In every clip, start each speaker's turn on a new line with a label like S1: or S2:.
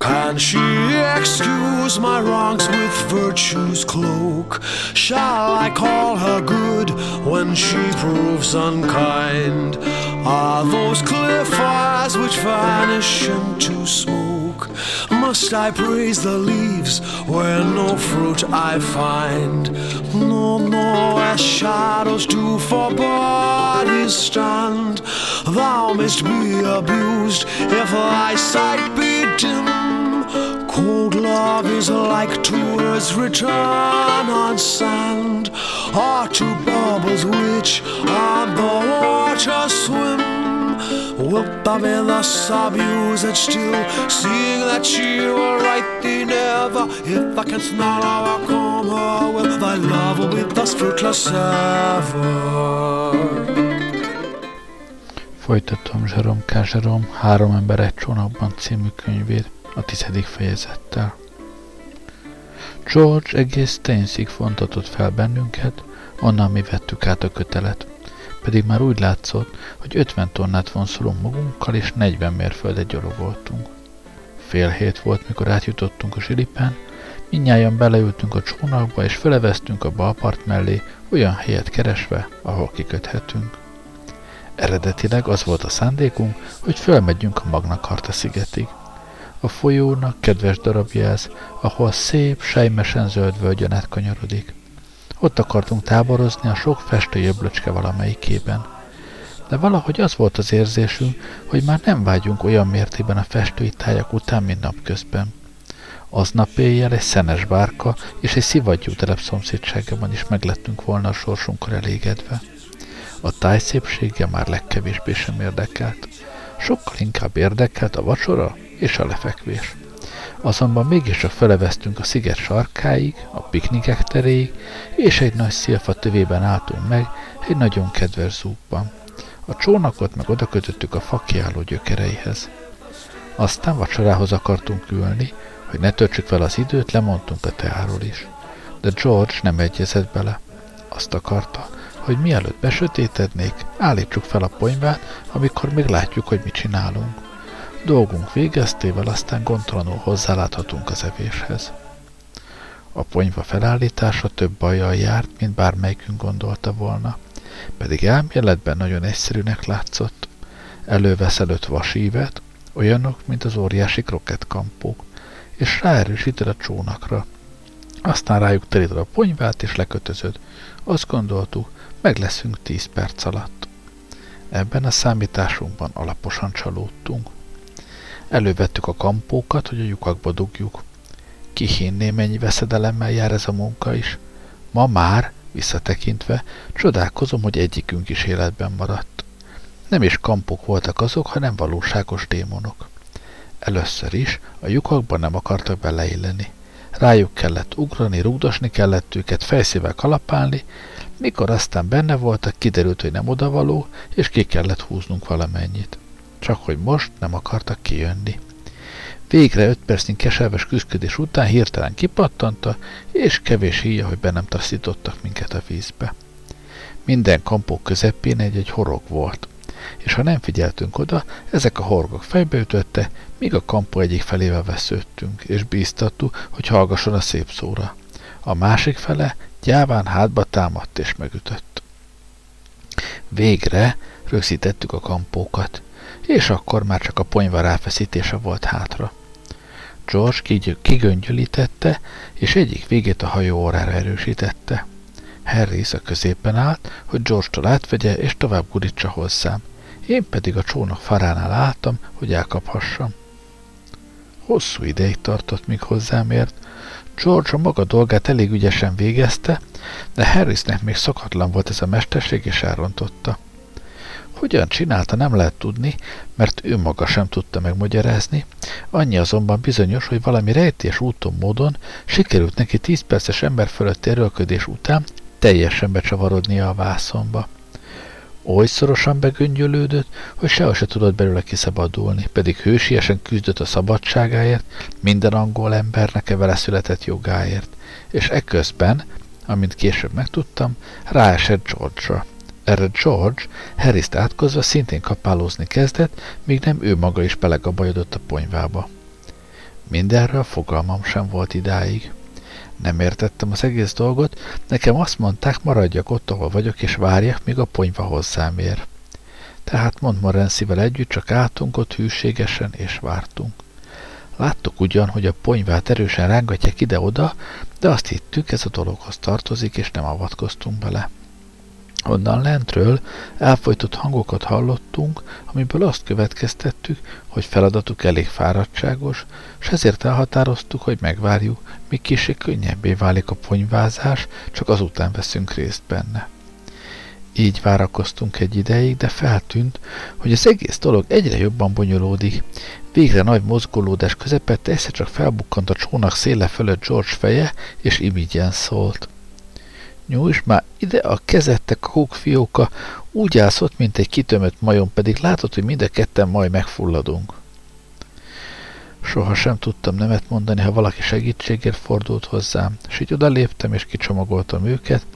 S1: Can she excuse my wrongs with virtue's cloak? Shall I call her good when she proves unkind? Are those clear fires which vanish into smoke? Must I praise the leaves where no fruit I find? No, no, as shadows do for bodies stand. Thou mayst be abused if thy sight be dim. Cold love is like tears return on sand, or two bubbles which on the water swim. Wilt thou be thus abused and still, seeing that she will right thee never? If thou canst not overcome her with thy love, will be thus fruitless ever.
S2: Folytatom Zserom K. Három ember egy csónakban című könyvét a tizedik fejezettel. George egész Stainsig fontatott fel bennünket, onnan mi vettük át a kötelet. Pedig már úgy látszott, hogy 50 tonnát vonszolunk magunkkal, és 40 mérföldet gyalogoltunk. Fél hét volt, mikor átjutottunk a zsilipán, Mindnyájan beleültünk a csónakba, és feleveztünk a balpart mellé, olyan helyet keresve, ahol kiköthetünk. Eredetileg az volt a szándékunk, hogy fölmegyünk a Magna Carta szigetig. A folyónak kedves darabja ez, ahol szép, sejmesen zöld völgyön átkanyarodik. Ott akartunk táborozni a sok festő öblöcske valamelyikében. De valahogy az volt az érzésünk, hogy már nem vágyunk olyan mértében a festői tájak után, mint napközben. Aznap éjjel egy szenes bárka és egy szivattyú telep szomszédságában is meglettünk volna a sorsunkkal elégedve. A táj szépsége már legkevésbé sem érdekelt. Sokkal inkább érdekelt a vacsora és a lefekvés. Azonban mégis a feleveztünk a sziget sarkáig, a piknikek teréig, és egy nagy szilfa tövében álltunk meg, egy nagyon kedves zúgban. A csónakot meg oda kötöttük a fakiálló gyökereihez. Aztán vacsorához akartunk ülni, hogy ne töltsük fel az időt, lemondtunk a teáról is. De George nem egyezett bele. Azt akarta, hogy mielőtt besötétednék, állítsuk fel a ponyvát, amikor még látjuk, hogy mit csinálunk. Dolgunk végeztével aztán gondtalanul hozzáláthatunk az evéshez. A ponyva felállítása több bajjal járt, mint bármelyikünk gondolta volna, pedig elméletben nagyon egyszerűnek látszott. Előveszel öt vasívet, olyanok, mint az óriási kroketkampók, és ráerősíted a csónakra. Aztán rájuk teríted a ponyvát, és lekötözöd. Azt gondoltuk, meg leszünk tíz perc alatt. Ebben a számításunkban alaposan csalódtunk. Elővettük a kampókat, hogy a lyukakba dugjuk. Ki hinné, mennyi veszedelemmel jár ez a munka is. Ma már, visszatekintve, csodálkozom, hogy egyikünk is életben maradt. Nem is kampok voltak azok, hanem valóságos démonok. Először is a lyukakban nem akartak beleilleni. Rájuk kellett ugrani, rúgdosni kellett őket, fejszével kalapálni, mikor aztán benne voltak, kiderült, hogy nem odavaló, és ki kellett húznunk valamennyit csak hogy most nem akartak kijönni. Végre öt percnyi keserves küzdködés után hirtelen kipattanta, és kevés híja, hogy be nem taszítottak minket a vízbe. Minden kampó közepén egy-egy horog volt, és ha nem figyeltünk oda, ezek a horgok fejbeütötte, míg a kampó egyik felével vesződtünk, és bíztattuk, hogy hallgasson a szép szóra. A másik fele gyáván hátba támadt és megütött. Végre rögzítettük a kampókat és akkor már csak a ponyva ráfeszítése volt hátra. George kigöngyölítette, és egyik végét a hajó órára erősítette. Harris a középen állt, hogy George-tól átvegye, és tovább gurítsa hozzám. Én pedig a csónak faránál álltam, hogy elkaphassam. Hosszú ideig tartott, míg hozzám ért. George a maga dolgát elég ügyesen végezte, de Harrisnek még szokatlan volt ez a mesterség, és elrontotta. Hogyan csinálta, nem lehet tudni, mert ő maga sem tudta megmagyarázni, annyi azonban bizonyos, hogy valami rejtés úton módon sikerült neki 10 perces ember fölötti erőlködés után teljesen becsavarodnia a vászonba. Oly szorosan begöngyölődött, hogy sehol se tudott belőle kiszabadulni, pedig hősiesen küzdött a szabadságáért, minden angol embernek e vele született jogáért, és ekközben, amint később megtudtam, ráesett George-ra. Erre George, Harris-t átkozva szintén kapálózni kezdett, míg nem ő maga is belegabajodott a ponyvába. Mindenről fogalmam sem volt idáig. Nem értettem az egész dolgot, nekem azt mondták, maradjak ott, ahol vagyok, és várjak, míg a ponyva hozzám ér. Tehát mond Morensivel együtt csak álltunk ott hűségesen, és vártunk. Láttuk ugyan, hogy a ponyvát erősen rángatják ide-oda, de azt hittük, ez a dologhoz tartozik, és nem avatkoztunk bele. Onnan lentről elfolytott hangokat hallottunk, amiből azt következtettük, hogy feladatuk elég fáradtságos, és ezért elhatároztuk, hogy megvárjuk, míg kicsi könnyebbé válik a ponyvázás, csak azután veszünk részt benne. Így várakoztunk egy ideig, de feltűnt, hogy az egész dolog egyre jobban bonyolódik. Végre nagy mozgolódás közepette egyszer csak felbukkant a csónak széle fölött George feje, és imigyen szólt. Nyújts már ide a kezette kókfióka, úgy állsz ott, mint egy kitömött majom, pedig látod, hogy mind a ketten majd megfulladunk. Soha sem tudtam nemet mondani, ha valaki segítségért fordult hozzám, és így odaléptem és kicsomagoltam őket.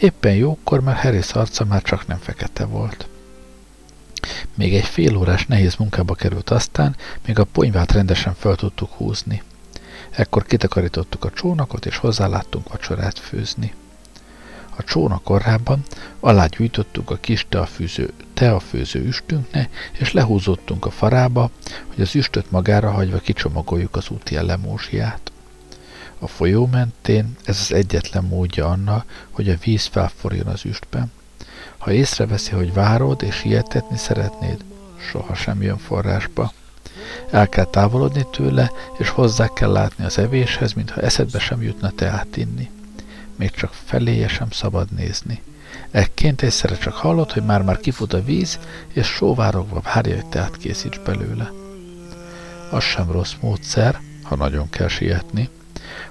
S2: Éppen jókor, mert Harris arca már csak nem fekete volt. Még egy fél órás nehéz munkába került aztán, még a ponyvát rendesen fel tudtuk húzni. Ekkor kitakarítottuk a csónakot, és hozzáláttunk vacsorát főzni. A csónak korrában alágyújtottuk a kis teafűző, teafőző üstünkne, és lehúzottunk a farába, hogy az üstöt magára hagyva kicsomagoljuk az úti elemózsiát. A folyó mentén ez az egyetlen módja annak, hogy a víz felforjon az üstben. Ha észreveszi, hogy várod és ilyetetni szeretnéd, sohasem jön forrásba. El kell távolodni tőle, és hozzá kell látni az evéshez, mintha eszedbe sem jutna teát inni még csak feléje sem szabad nézni. Ekként egyszerre csak hallod, hogy már-már kifut a víz, és sóvárogva várja, hogy teát készíts belőle. Az sem rossz módszer, ha nagyon kell sietni,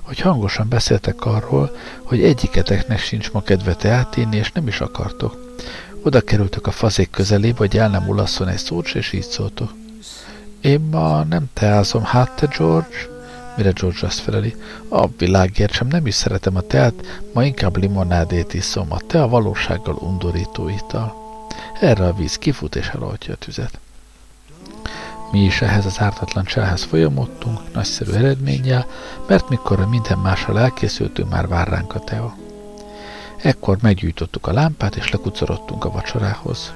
S2: hogy hangosan beszéltek arról, hogy egyiketeknek sincs ma kedve teát inni, és nem is akartok. Oda kerültek a fazék közelébe, hogy el nem ulasszon egy szót, és így szóltok. Én ma nem teázom, hát te George? Mire George azt feleli, a világért sem nem is szeretem a teát, ma inkább limonádét iszom, a te a valósággal undorító ital. Erre a víz kifut és eloltja a tüzet. Mi is ehhez az ártatlan cselhez folyamodtunk, nagyszerű eredménnyel, mert mikor minden mással elkészültünk, már vár ránk a tea. Ekkor meggyújtottuk a lámpát, és lekucorodtunk a vacsorához.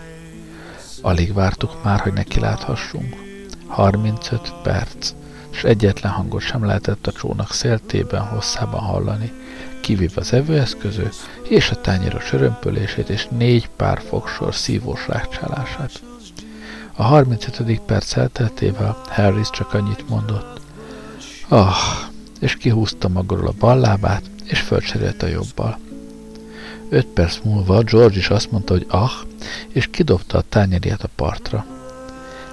S2: Alig vártuk már, hogy neki láthassunk. 35 perc és egyetlen hangot sem lehetett a csónak széltében, hosszában hallani, kivéve az evőeszköző és a tányéros örömpölését és négy pár fogsor szívós rákcsálását. A 35. perc elteltével Harris csak annyit mondott. Ah, és kihúzta magadról a bal lábát, és fölcserélt a jobbal. Öt perc múlva George is azt mondta, hogy ah, és kidobta a tányérját a partra.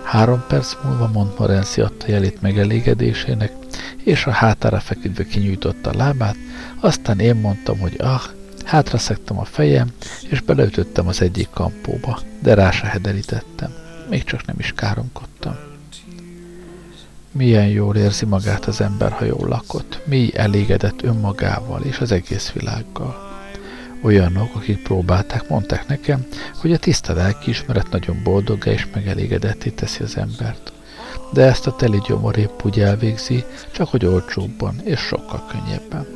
S2: Három perc múlva Mont Morency adta jelét megelégedésének, és a hátára feküdve kinyújtotta a lábát, aztán én mondtam, hogy ah, hátra szektem a fejem, és beleütöttem az egyik kampóba, de rá se hederítettem. Még csak nem is káromkodtam. Milyen jól érzi magát az ember, ha jól lakott, mi elégedett önmagával és az egész világgal. Olyanok, akik próbálták, mondták nekem, hogy a tiszta lelkiismeret nagyon boldogá és megelégedetté teszi az embert. De ezt a teli gyomor épp úgy elvégzi, csak hogy olcsóbban és sokkal könnyebben.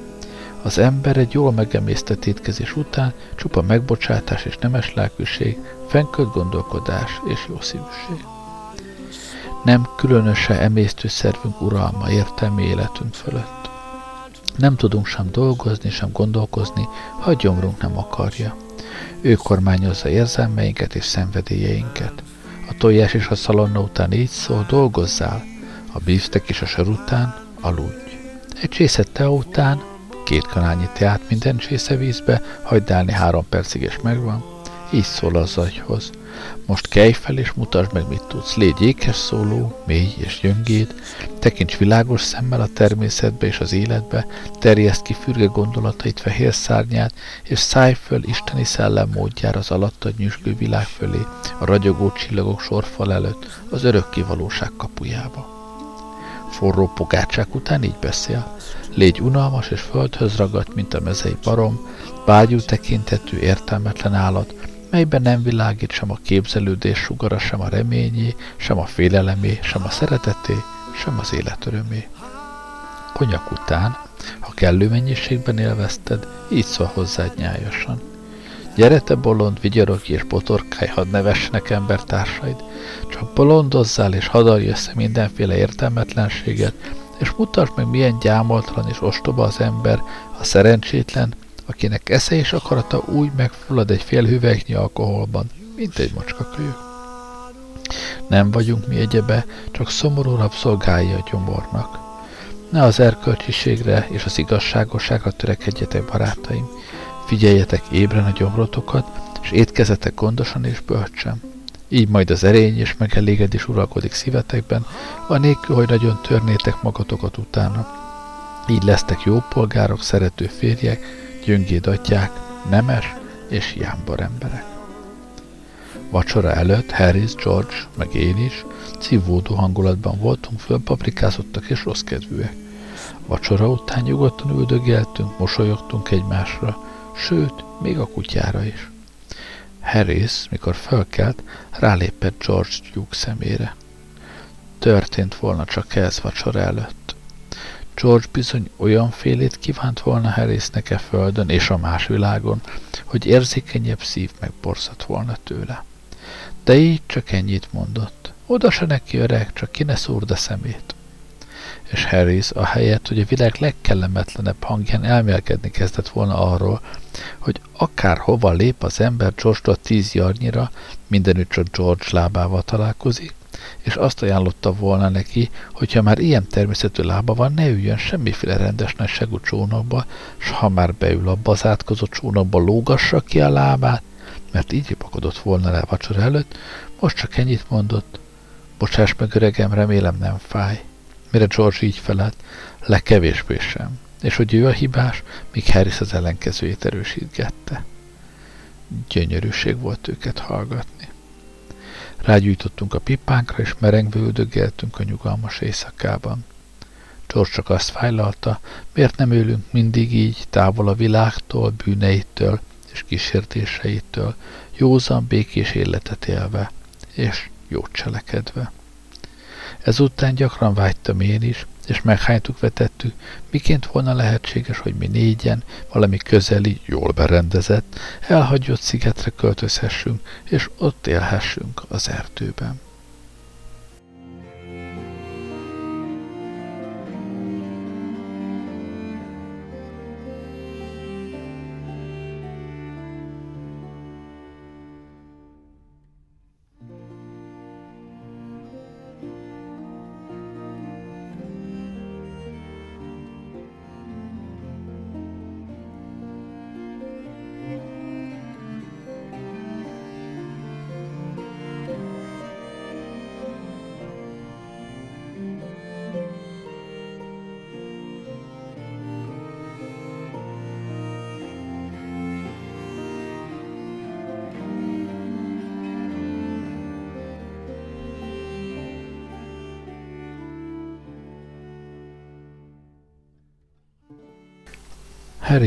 S2: Az ember egy jól megemésztett étkezés után csupa megbocsátás és nemes lelkűség, fenkölt gondolkodás és jószívűség. Nem különösen emésztőszervünk uralma értelmi életünk fölött. Nem tudunk sem dolgozni, sem gondolkozni, ha a gyomrunk nem akarja. Ő kormányozza érzelmeinket és szenvedélyeinket. A tojás és a szalonna után így szól, dolgozzál, a bíftek és a sor után aludj. Egy csészet te után, két kanálnyi teát minden csésze vízbe, hagyd állni három percig és megvan. Így szól az agyhoz. Most kelj fel és mutasd meg, mit tudsz. Légy ékes szóló, mély és gyöngéd, tekints világos szemmel a természetbe és az életbe, terjeszt ki fürge gondolatait fehér szárnyát, és szállj föl isteni szellem módjára az alattad nyüzsgő világ fölé, a ragyogó csillagok sorfal előtt, az örökké valóság kapujába. Forró pogácsák után így beszél. Légy unalmas és földhöz ragadt, mint a mezei parom, vágyú tekintetű, értelmetlen állat, melyben nem világít sem a képzelődés sugara, sem a reményé, sem a félelemé, sem a szereteté, sem az életörömé. Konyak után, ha kellő mennyiségben élvezted, így szól hozzád nyájasan. Gyere te bolond, vigyorok és botorkáj, hadd nevessenek embertársaid. Csak bolondozzál és hadd össze mindenféle értelmetlenséget, és mutasd meg, milyen gyámoltalan és ostoba az ember, a szerencsétlen, akinek esze és akarata úgy megfullad egy fél hüvelyknyi alkoholban, mint egy macskakölyök. Nem vagyunk mi egyebe, csak szomorú rabszolgálja a gyomornak. Ne az erkölcsiségre és az igazságosságra törekedjetek, barátaim. Figyeljetek ébren a gyomrotokat, és étkezetek gondosan és bölcsen. Így majd az erény és megelégedés uralkodik szívetekben, anélkül, hogy nagyon törnétek magatokat utána. Így lesztek jó polgárok, szerető férjek, gyöngéd atyák, nemes és jámbor emberek. Vacsora előtt Harris, George, meg én is szívódó hangulatban voltunk, fölpaprikázottak és rossz kedvűek. Vacsora után nyugodtan üldögéltünk, mosolyogtunk egymásra, sőt, még a kutyára is. Harris, mikor fölkelt, rálépett George tyúk szemére. Történt volna csak ez vacsora előtt. George bizony olyan félét kívánt volna Harrisnek e földön és a más világon, hogy érzékenyebb szív megborzat volna tőle. De így csak ennyit mondott. Oda se neki öreg, csak ki ne szúrd a szemét. És Harris a helyet, hogy a világ legkellemetlenebb hangján elmélkedni kezdett volna arról, hogy akár hova lép az ember George-tól tíz jarnyira, mindenütt csak George lábával találkozik, és azt ajánlotta volna neki, hogyha már ilyen természetű lába van, ne üljön semmiféle rendes nagyságú csónakba, s ha már beül abba az átkozott csónakba, lógassa ki a lábát, mert így ripakodott volna le vacsora előtt, most csak ennyit mondott. Bocsáss meg, öregem, remélem nem fáj. Mire George így felelt, legkevésbé sem, és hogy ő a hibás, míg Harris az ellenkezőjét erősítgette. Gyönyörűség volt őket hallgatni. Rágyújtottunk a pipánkra, és merengve üldögéltünk a nyugalmas éjszakában. George csak azt fájlalta, miért nem élünk mindig így, távol a világtól, bűneitől, és kísértéseitől, józan, békés életet élve, és jót cselekedve. Ezután gyakran vágytam én is, és meghánytuk vetettük, miként volna lehetséges, hogy mi négyen, valami közeli, jól berendezett, elhagyott szigetre költözhessünk, és ott élhessünk az erdőben.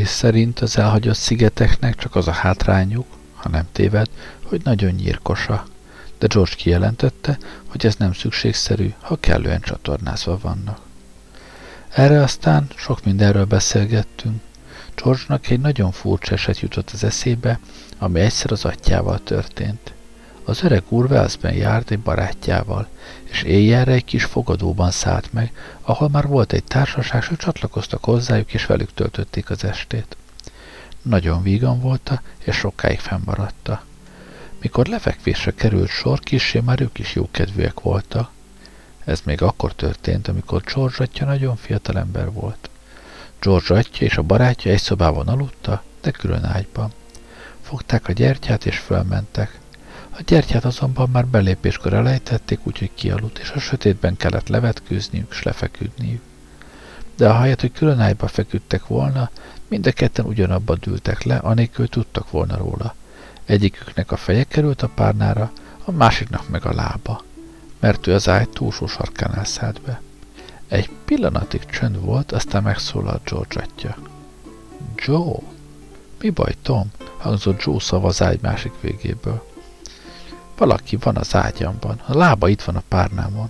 S2: Harris szerint az elhagyott szigeteknek csak az a hátrányuk, ha nem téved, hogy nagyon nyírkosa. De George kijelentette, hogy ez nem szükségszerű, ha kellően csatornázva vannak. Erre aztán sok mindenről beszélgettünk. George-nak egy nagyon furcsa eset jutott az eszébe, ami egyszer az atyával történt. Az öreg úr Velszben járt egy barátjával, és éjjelre egy kis fogadóban szállt meg, ahol már volt egy társaság, és csatlakoztak hozzájuk, és velük töltötték az estét. Nagyon vígan volta, és sokáig fennmaradta. Mikor lefekvésre került sor, kissé már ők is jókedvűek voltak. Ez még akkor történt, amikor George atya nagyon fiatal ember volt. George atya és a barátja egy szobában aludta, de külön ágyban. Fogták a gyertyát és fölmentek. A gyertyát azonban már belépéskor elejtették, úgyhogy kialudt, és a sötétben kellett levetkőzniük és lefeküdniük. De ahelyett, hogy külön ágyba feküdtek volna, mind a ketten ugyanabba dültek le, anélkül tudtak volna róla. Egyiküknek a feje került a párnára, a másiknak meg a lába, mert ő az ágy túlsó sarkán elszállt be. Egy pillanatig csönd volt, aztán megszólalt George atya. Joe? Mi baj, Tom? hangzott Joe szava az ágy másik végéből. Valaki van az ágyamban. A lába itt van a párnámon.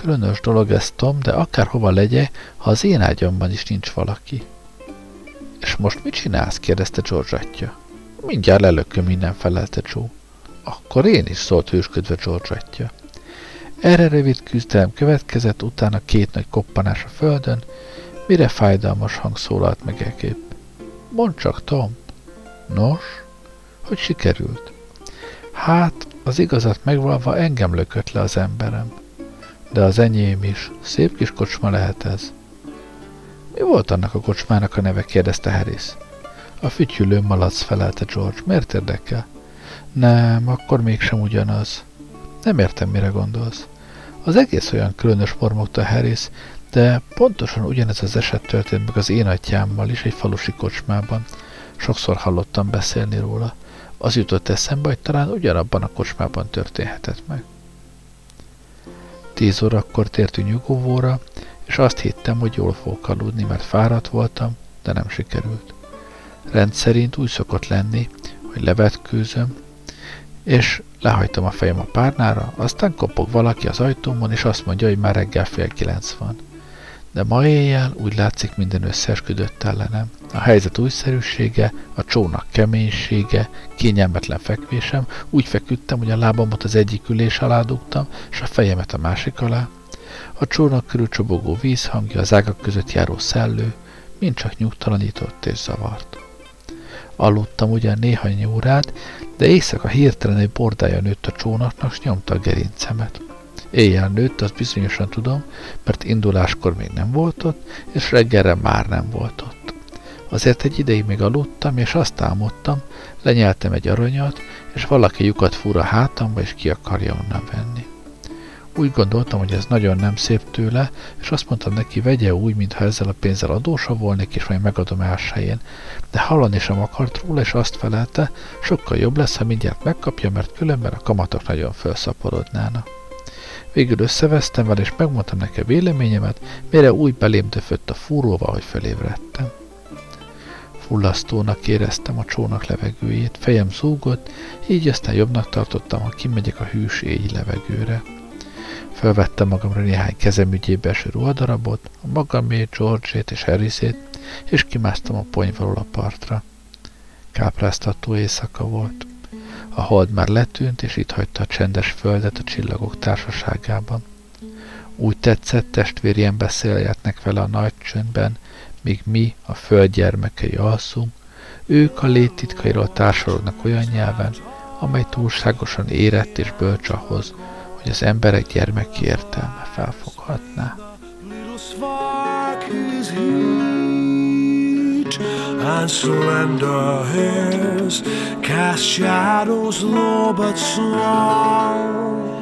S2: Különös dolog ez, Tom, de akárhova legye, ha az én ágyamban is nincs valaki. És most mit csinálsz? kérdezte George atya. Mindjárt lelököm minden felelte Joe. Akkor én is szólt hősködve George atya. Erre rövid küzdelem következett, utána két nagy koppanás a földön, mire fájdalmas hang szólalt meg ekép. Mondd csak, Tom. Nos, hogy sikerült? Hát, az igazat megvalva engem lökött le az emberem. De az enyém is. Szép kis kocsma lehet ez. Mi volt annak a kocsmának a neve? kérdezte Harris. A fütyülő malac felelte George. Miért érdekel? Nem, akkor mégsem ugyanaz. Nem értem, mire gondolsz. Az egész olyan különös mormogta Harris, de pontosan ugyanez az eset történt meg az én atyámmal is egy falusi kocsmában. Sokszor hallottam beszélni róla. Az jutott eszembe, hogy talán ugyanabban a kocsmában történhetett meg. Tíz órakor tértünk nyugovóra, és azt hittem, hogy jól fogok aludni, mert fáradt voltam, de nem sikerült. Rendszerint úgy szokott lenni, hogy levetkőzöm, és lehajtom a fejem a párnára, aztán kopog valaki az ajtómon, és azt mondja, hogy már reggel fél kilenc van de ma éjjel úgy látszik minden összeesküdött ellenem. A helyzet újszerűsége, a csónak keménysége, kényelmetlen fekvésem, úgy feküdtem, hogy a lábamat az egyik ülés alá dugtam, és a fejemet a másik alá. A csónak körül csobogó vízhangja, az ágak között járó szellő, mind csak nyugtalanított és zavart. Aludtam ugyan néhány órát, de éjszaka hirtelen egy bordája nőtt a csónaknak, s nyomta a gerincemet. Éjjel nőtt, azt bizonyosan tudom, mert induláskor még nem volt ott, és reggelre már nem volt ott. Azért egy ideig még aludtam, és azt álmodtam, lenyeltem egy aranyat, és valaki lyukat fúr a hátamba, és ki akarja onnan venni. Úgy gondoltam, hogy ez nagyon nem szép tőle, és azt mondtam neki, vegye úgy, mintha ezzel a pénzzel adósa volnék, és majd megadom elsőjén. De hallani sem akart róla, és azt felelte, sokkal jobb lesz, ha mindjárt megkapja, mert különben a kamatok nagyon felszaporodnának. Végül összevesztem vele, és megmondtam neki a véleményemet, mire úgy belém döfött a fúróval, hogy felébredtem. Fullasztónak éreztem a csónak levegőjét, fejem zúgott, így aztán jobbnak tartottam, ha kimegyek a hűs éj levegőre. Felvettem magamra néhány kezem ügyébe eső ruhadarabot, a magamét, George-ét és Harrisét, és kimásztam a ponyvalól a partra. Kápráztató éjszaka volt. A hold már letűnt, és itt hagyta a csendes földet a csillagok társaságában. Úgy tetszett, testvérien beszéljetnek vele a nagy csöndben, míg mi, a föld gyermekei alszunk, ők a létttitkairól társalognak olyan nyelven, amely túlságosan érett és bölcs ahhoz, hogy az emberek gyermeki értelme felfoghatná. and slender hairs cast shadows low but strong.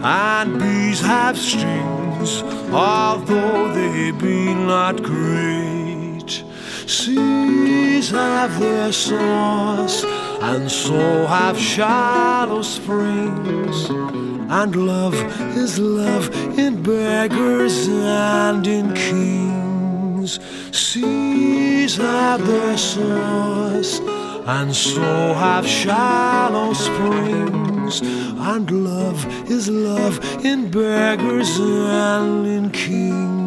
S2: And bees have stings, although they be not great. Seas have their source, and so have shallow springs. And love is love in beggars and in kings. Seas have their source, and so have shallow springs. And love is love in beggars and in kings.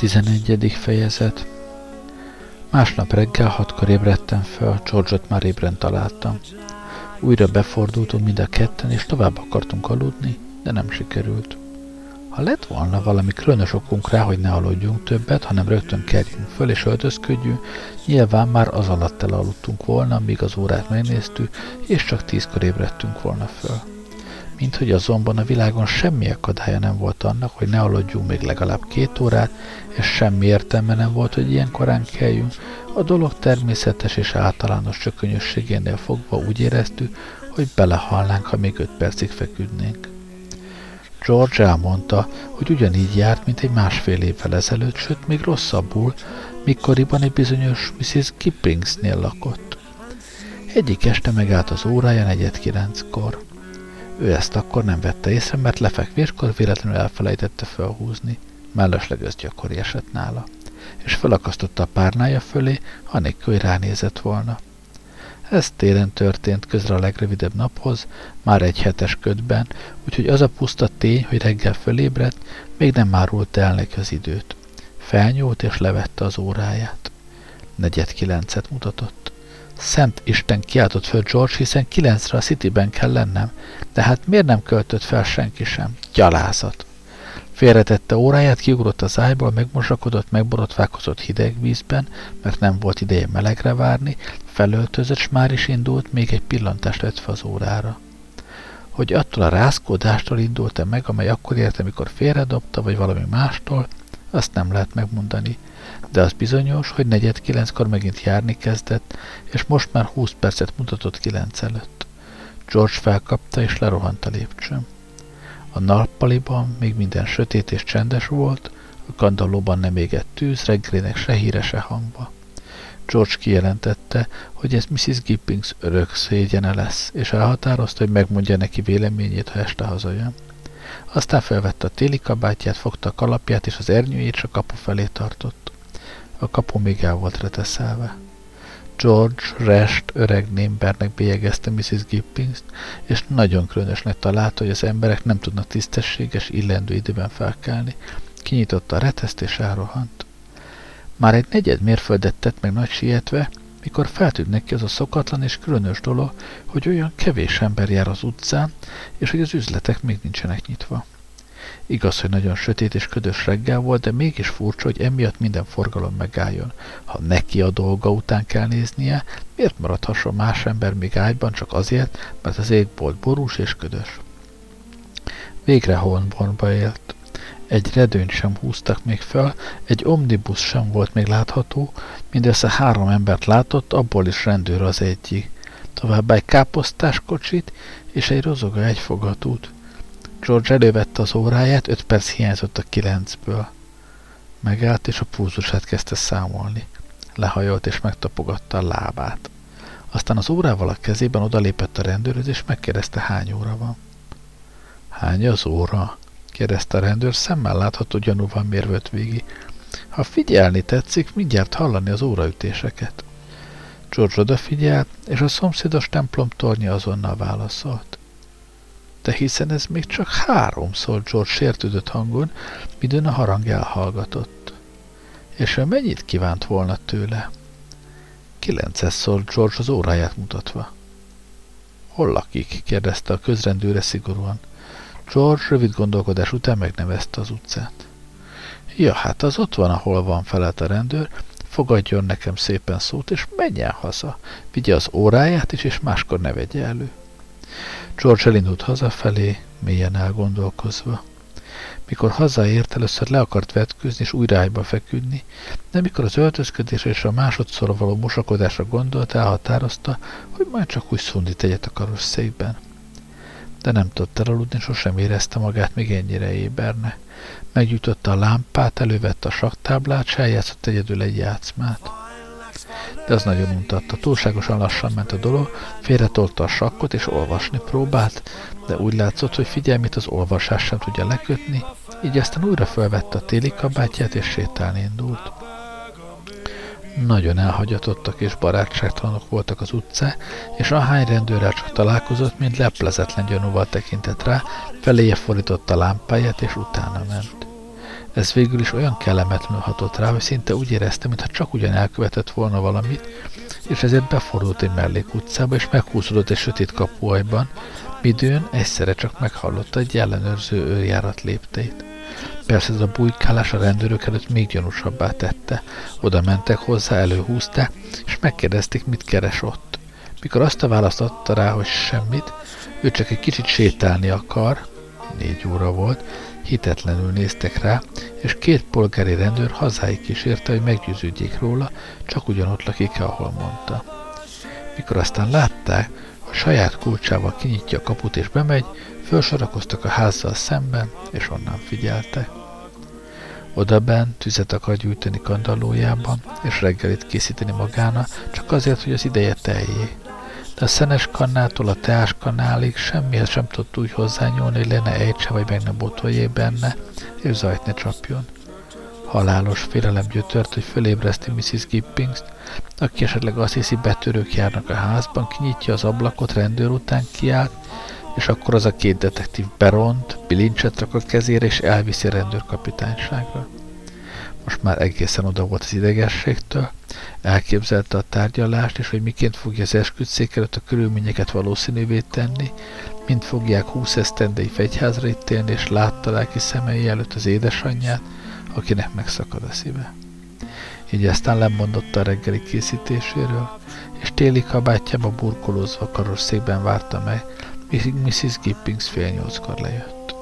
S2: 11. fejezet Másnap reggel hatkor ébredtem fel, George-ot már ébren találtam. Újra befordultunk mind a ketten, és tovább akartunk aludni, de nem sikerült. Ha lett volna valami különös okunk rá, hogy ne aludjunk többet, hanem rögtön kerjünk föl és öltözködjünk, nyilván már az alatt elaludtunk volna, míg az órát megnéztük, és csak tízkor ébredtünk volna föl. Mint hogy azonban a világon semmi akadálya nem volt annak, hogy ne aludjunk még legalább két órát, és semmi értelme nem volt, hogy ilyen korán keljünk, a dolog természetes és általános csökönyösségénél fogva úgy éreztük, hogy belehalnánk, ha még öt percig feküdnénk. George elmondta, hogy ugyanígy járt, mint egy másfél évvel ezelőtt, sőt még rosszabbul, mikkoriban egy bizonyos Mrs. Kippingsnél lakott. Egyik este megállt az órája negyed kilenckor. Ő ezt akkor nem vette észre, mert lefekvéskor véletlenül elfelejtette felhúzni. Mellesleg ez gyakori esett nála. És felakasztotta a párnája fölé, anélkül, hogy ránézett volna. Ez télen történt közre a legrövidebb naphoz, már egy hetes ködben, úgyhogy az a puszta tény, hogy reggel fölébredt, még nem márult el neki az időt. Felnyúlt és levette az óráját. Negyed kilencet mutatott. Szent Isten kiáltott föl George, hiszen kilencre a Cityben kell lennem, de hát miért nem költött fel senki sem? Gyalázat! Félretette óráját, kiugrott az ágyból, megmosakodott, megborotválkozott hideg vízben, mert nem volt ideje melegre várni, felöltözött, s már is indult, még egy pillantást vett fel az órára. Hogy attól a rázkódástól indult-e meg, amely akkor érte, mikor félredobta, vagy valami mástól, azt nem lehet megmondani. De az bizonyos, hogy negyed kilenckor megint járni kezdett, és most már húsz percet mutatott kilenc előtt. George felkapta és lerohant a lépcsőn. A nappaliban még minden sötét és csendes volt, a kandallóban nem égett tűz, reggelének se híre, se hangba. George kijelentette, hogy ez Mrs. Gippings örök szégyene lesz, és elhatározta, hogy megmondja neki véleményét, ha este hazajön. Aztán felvette a téli kabátját, fogta a kalapját és az ernyőjét, a kapu felé tartott. A kapu még el volt reteszelve. George Rest öreg némbernek bélyegezte Mrs. Gippings, és nagyon különösnek találta, hogy az emberek nem tudnak tisztességes, illendő időben felkelni. Kinyitotta a reteszt és elrohant. Már egy negyed mérföldet tett meg nagy sietve, mikor feltűnt neki az a szokatlan és különös dolog, hogy olyan kevés ember jár az utcán, és hogy az üzletek még nincsenek nyitva. Igaz, hogy nagyon sötét és ködös reggel volt, de mégis furcsa, hogy emiatt minden forgalom megálljon. Ha neki a dolga után kell néznie, miért maradhasson más ember még ágyban csak azért, mert az égbolt borús és ködös? Végre Holnbornba élt. Egy redőnyt sem húztak még fel, egy omnibus sem volt még látható, mindössze három embert látott, abból is rendőr az egyik. Továbbá egy káposztás kocsit és egy rozoga egyfogatút. George elővette az óráját, öt perc hiányzott a kilencből. Megállt, és a púzusát kezdte számolni. Lehajolt, és megtapogatta a lábát. Aztán az órával a kezében odalépett a rendőrhöz, és megkérdezte, hány óra van. Hány az óra? kérdezte a rendőr, szemmel látható gyanúval mérvött végig. Ha figyelni tetszik, mindjárt hallani az óraütéseket. George odafigyelt, és a szomszédos templom tornya azonnal válaszolt. De hiszen ez még csak három, szólt George sértődött hangon, midőn a harang elhallgatott. És ő mennyit kívánt volna tőle? Kilences szólt George az óráját mutatva. Hol lakik? kérdezte a közrendőre szigorúan. George rövid gondolkodás után megnevezte az utcát. Ja, hát az ott van, ahol van, felelt a rendőr, fogadjon nekem szépen szót, és menjen haza. Vigye az óráját is, és máskor ne vegye elő. George elindult hazafelé, mélyen elgondolkozva. Mikor hazaért, először le akart vetkőzni és újra ágyba feküdni, de mikor az öltözködésre és a másodszor való mosakodásra gondolt, elhatározta, hogy majd csak úgy szundít egyet a karosszékben. De nem tudta elaludni, sosem érezte magát még ennyire éberne. Meggyújtotta a lámpát, elővette a saktáblát, s eljátszott egyedül egy játszmát de az nagyon untatta. Túlságosan lassan ment a dolog, félretolta a sakkot és olvasni próbált, de úgy látszott, hogy figyelmét az olvasás sem tudja lekötni, így aztán újra felvette a téli kabátját és sétálni indult. Nagyon elhagyatottak és barátságtalanok voltak az utcá, és ahány rendőrrel csak találkozott, mint leplezetlen gyanúval tekintett rá, feléje fordította a lámpáját, és utána ment. Ez végül is olyan kellemetlenül hatott rá, hogy szinte úgy érezte, mintha csak ugyan elkövetett volna valamit, és ezért befordult egy mellékutcába, és meghúzódott egy sötét kapuajban, midőn egyszerre csak meghallotta egy ellenőrző őrjárat lépteit. Persze ez a bujkálás a rendőrök előtt még gyanúsabbá tette. Oda mentek hozzá, előhúzták, és megkérdezték, mit keres ott. Mikor azt a választ adta rá, hogy semmit, ő csak egy kicsit sétálni akar, négy óra volt, hitetlenül néztek rá, és két polgári rendőr hazáig kísérte, hogy meggyőződjék róla, csak ugyanott lakik-e, ahol mondta. Mikor aztán látták, hogy saját kulcsával kinyitja a kaput és bemegy, felsorakoztak a házzal szemben, és onnan figyeltek. Odaben tüzet akar gyújtani kandallójában, és reggelit készíteni magána, csak azért, hogy az ideje teljé de a szenes kannától a teás kannálig semmihez sem tudott úgy hozzányúlni, hogy lenne ejtse vagy meg ne botoljé benne, és zajt ne csapjon. Halálos félelem gyötört, hogy fölébreszti Mrs. Gippings, aki esetleg azt hiszi, betörők járnak a házban, kinyitja az ablakot, rendőr után kiáll, és akkor az a két detektív beront, bilincset rak a kezére, és elviszi a rendőrkapitányságra. Most már egészen oda volt az idegességtől, elképzelte a tárgyalást, és hogy miként fogja az esküdszék előtt a körülményeket valószínűvé tenni, mint fogják húsz esztendei fegyházra ítélni, és látta lelki szemei előtt az édesanyját, akinek megszakad a szíve. Így aztán lemondotta a reggeli készítéséről, és téli kabátjába burkolózva karosszékben várta meg, míg Mrs. Gippings fél nyolckor lejött.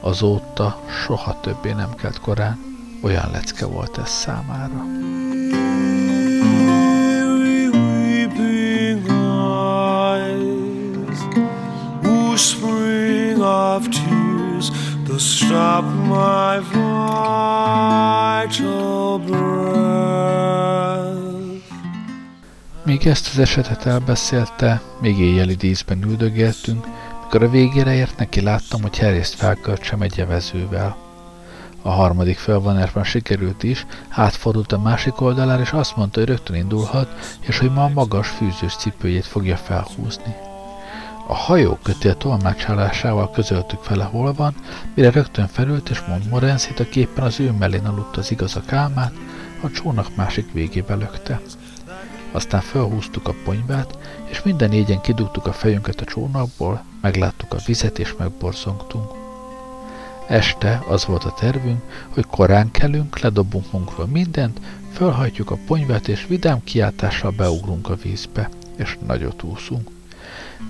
S2: Azóta soha többé nem kelt korán, olyan lecke volt ez számára. spring of tears to stop my vital breath. Míg ezt az esetet elbeszélte, még éjjeli díszben üldögéltünk, mikor a végére ért neki láttam, hogy Harris felköltsem egy evezővel. A harmadik felvonásban sikerült is, átfordult a másik oldalára, és azt mondta, hogy rögtön indulhat, és hogy ma a magas fűzős cipőjét fogja felhúzni. A hajó kötél tolmácsálásával közöltük vele hol van, mire rögtön felült, és mond Morenszit, aki éppen az ő mellén aludt az igaz a kálmát, a csónak másik végébe lökte. Aztán felhúztuk a ponyvát, és minden négyen kidugtuk a fejünket a csónakból, megláttuk a vizet és megborzongtunk. Este az volt a tervünk, hogy korán kelünk, ledobunk munkról mindent, felhajtjuk a ponyvát, és vidám kiáltással beugrunk a vízbe, és nagyot úszunk.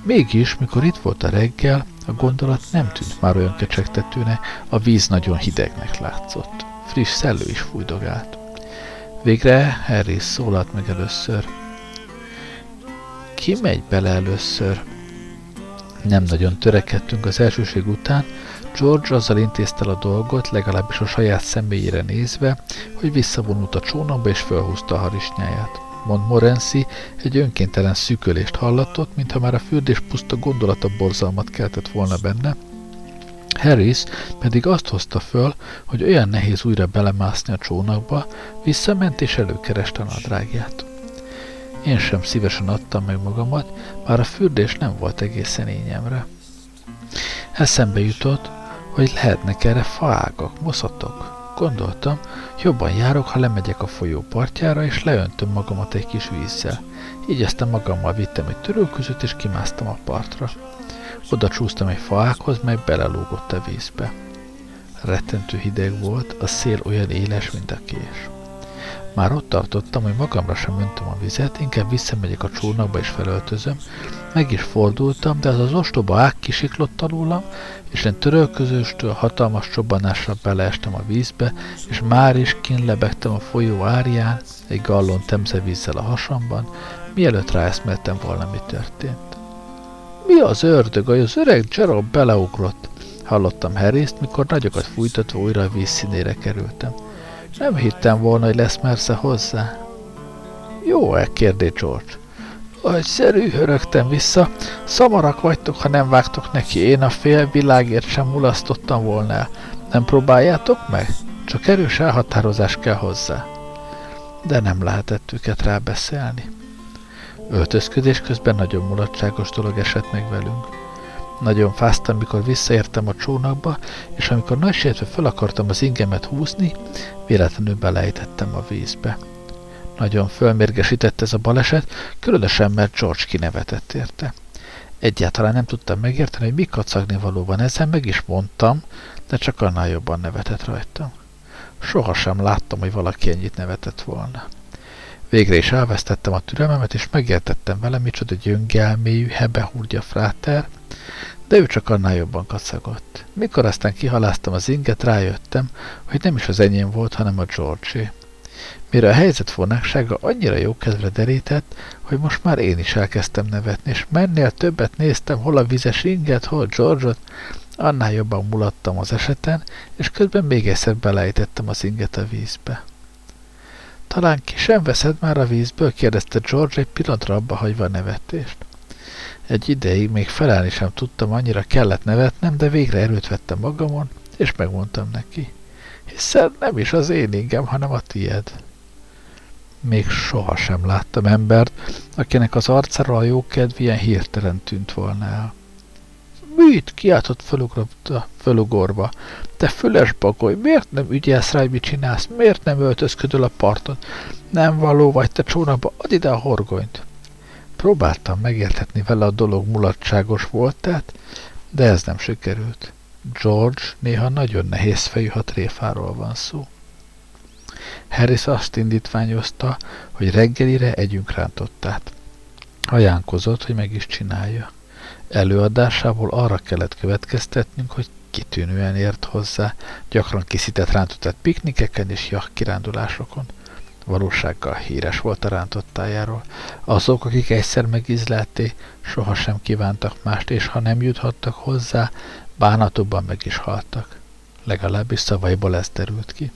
S2: Mégis, mikor itt volt a reggel, a gondolat nem tűnt már olyan kecsegtetőnek, a víz nagyon hidegnek látszott. Friss szellő is fújdogált. Végre Harry szólalt meg először. Ki megy bele először? Nem nagyon törekedtünk az elsőség után, George azzal intézte a dolgot, legalábbis a saját személyére nézve, hogy visszavonult a csónakba és felhúzta a harisnyáját. Mond Morency egy önkéntelen szűkölést hallatott, mintha már a fürdés puszta gondolata borzalmat keltett volna benne, Harris pedig azt hozta föl, hogy olyan nehéz újra belemászni a csónakba, visszament és előkereste a nadrágját. Én sem szívesen adtam meg magamat, bár a fürdés nem volt egészen ényemre. Eszembe jutott, hogy lehetnek erre faágak, moszatok. Gondoltam, jobban járok, ha lemegyek a folyó partjára, és leöntöm magamat egy kis vízzel. Így aztán magammal vittem egy törölközőt, és kimásztam a partra. Oda csúsztam egy faákhoz, mely belelógott a vízbe. Rettentő hideg volt, a szél olyan éles, mint a kés. Már ott tartottam, hogy magamra sem öntöm a vizet, inkább visszamegyek a csónakba és felöltözöm. Meg is fordultam, de az az ostoba ág kisiklott alólam, és én törölközőstől hatalmas csobbanásra beleestem a vízbe, és már is kinlebegtem a folyó árján, egy gallon temzevízzel a hasamban, mielőtt ráeszmeltem volna, mi történt. Mi az ördög, hogy az öreg Gerald beleugrott? Hallottam Harryszt, mikor nagyokat fújtatva újra a vízszínére kerültem. Nem hittem volna, hogy lesz mersze hozzá. Jó-e? kérdé George. Egyszerű, hörögtem vissza. Szamarak vagytok, ha nem vágtok neki. Én a fél világért sem mulasztottam volna el. Nem próbáljátok meg? Csak erős elhatározás kell hozzá. De nem lehetett őket rábeszélni. Öltözködés közben nagyon mulatságos dolog esett meg velünk. Nagyon fáztam, mikor visszaértem a csónakba, és amikor nagy sértve fel akartam az ingemet húzni, véletlenül belejtettem a vízbe. Nagyon fölmérgesített ez a baleset, különösen, mert George kinevetett érte. Egyáltalán nem tudtam megérteni, hogy mi kacagni valóban ezen, meg is mondtam, de csak annál jobban nevetett rajtam. Sohasem láttam, hogy valaki ennyit nevetett volna. Végre is elvesztettem a türelmemet, és megértettem vele, micsoda gyöngelméjű, hebehúrgya fráter, de ő csak annál jobban kacagott. Mikor aztán kihaláztam az inget, rájöttem, hogy nem is az enyém volt, hanem a George. Mire a helyzet fornáksága annyira jó kedvre derített, hogy most már én is elkezdtem nevetni, és mennél többet néztem, hol a vizes inget, hol George-ot, annál jobban mulattam az eseten, és közben még egyszer belejtettem az inget a vízbe. Talán ki sem veszed már a vízből? kérdezte George egy pillanatra abba hagyva a nevetést. Egy ideig még felelni sem tudtam, annyira kellett nevetnem, de végre erőt vettem magamon, és megmondtam neki. hiszen nem is az én ingem, hanem a tied. Még sohasem láttam embert, akinek az arcára a jókedv ilyen hirtelen tűnt volna el. Mit? kiáltott fölugrott fölugorva. Te füles bagoly, miért nem ügyelsz rá, hogy mit csinálsz? Miért nem öltözködöl a parton? Nem való vagy te csónakba, add ide a horgonyt. Próbáltam megérthetni vele a dolog mulatságos volt, tehát, de ez nem sikerült. George néha nagyon nehéz fejű, ha tréfáról van szó. Harris azt indítványozta, hogy reggelire együnk rántottát. Ajánkozott, hogy meg is csinálja. Előadásából arra kellett következtetnünk, hogy kitűnően ért hozzá, gyakran készített rántottát piknikeken és jak kirándulásokon. Valósággal híres volt a rántottájáról. Azok, akik egyszer megizlelté, sohasem kívántak mást, és ha nem juthattak hozzá, bánatokban meg is haltak. Legalábbis szavaiból ez derült ki.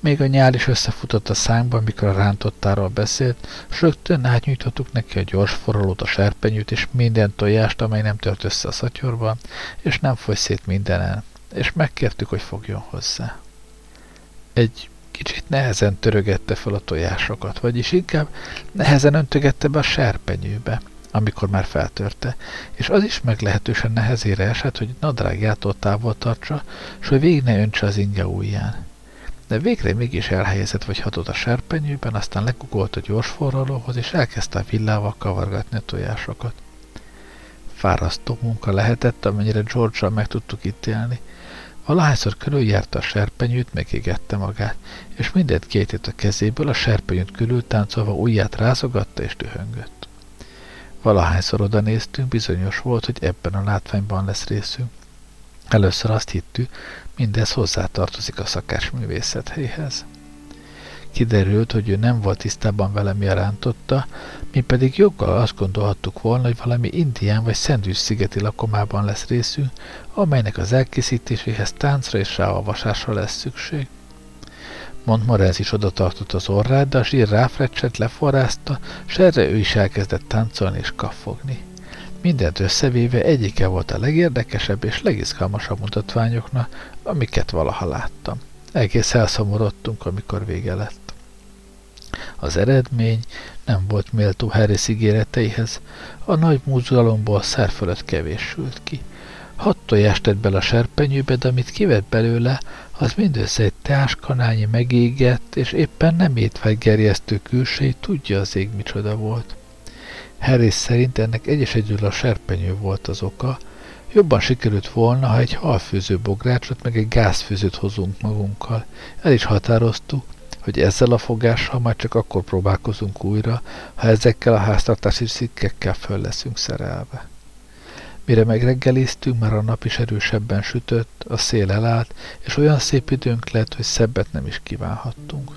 S2: Még a nyár is összefutott a szánkban, mikor a rántottáról beszélt, s rögtön átnyújtottuk neki a gyors forralót, a serpenyőt és minden tojást, amely nem tört össze a szatyorban, és nem foly szét mindenen, és megkértük, hogy fogjon hozzá. Egy kicsit nehezen törögette fel a tojásokat, vagyis inkább nehezen öntögette be a serpenyőbe, amikor már feltörte, és az is meglehetősen nehezére esett, hogy nadrágjától távol tartsa, s hogy végig ne öntse az inge ujján de végre mégis elhelyezett vagy hatott a serpenyőben, aztán legugolt a gyors forralóhoz, és elkezdte a villával kavargatni a tojásokat. Fárasztó munka lehetett, amennyire george meg tudtuk ítélni. Valahányszor körüljárta a serpenyőt, megégette magát, és mindent kétét a kezéből, a serpenyőt körül táncolva ujját rázogatta és dühöngött. Valahányszor oda néztünk, bizonyos volt, hogy ebben a látványban lesz részünk. Először azt hittük, mindez hozzátartozik a szakácsművészetéhez. Kiderült, hogy ő nem volt tisztában vele, mi mi pedig joggal azt gondolhattuk volna, hogy valami indián vagy szendvics szigeti lakomában lesz részünk, amelynek az elkészítéséhez táncra és ráolvasásra lesz szükség. Montmorenz is oda tartott az orrát, de a zsír ráfrecset, leforrázta, s erre ő is elkezdett táncolni és kaffogni. Mindent összevéve egyike volt a legérdekesebb és legizgalmasabb mutatványoknak, amiket valaha láttam. Egész elszomorodtunk, amikor vége lett. Az eredmény nem volt méltó Harris ígéreteihez, a nagy múzgalomból szer fölött kevés sült ki. Hat tojást tett bele a serpenyőbe, de amit kivett belőle, az mindössze egy teáskanálnyi megégett, és éppen nem étvágygerjesztő külsejét tudja az ég micsoda volt. Harris szerint ennek egyes egyedül a serpenyő volt az oka, jobban sikerült volna, ha egy halfőző bográcsot meg egy gázfőzőt hozunk magunkkal. El is határoztuk, hogy ezzel a fogással már csak akkor próbálkozunk újra, ha ezekkel a háztartási szikkekkel föl leszünk szerelve. Mire megreggeliztünk, már a nap is erősebben sütött, a szél elállt, és olyan szép időnk lett, hogy szebbet nem is kívánhattunk.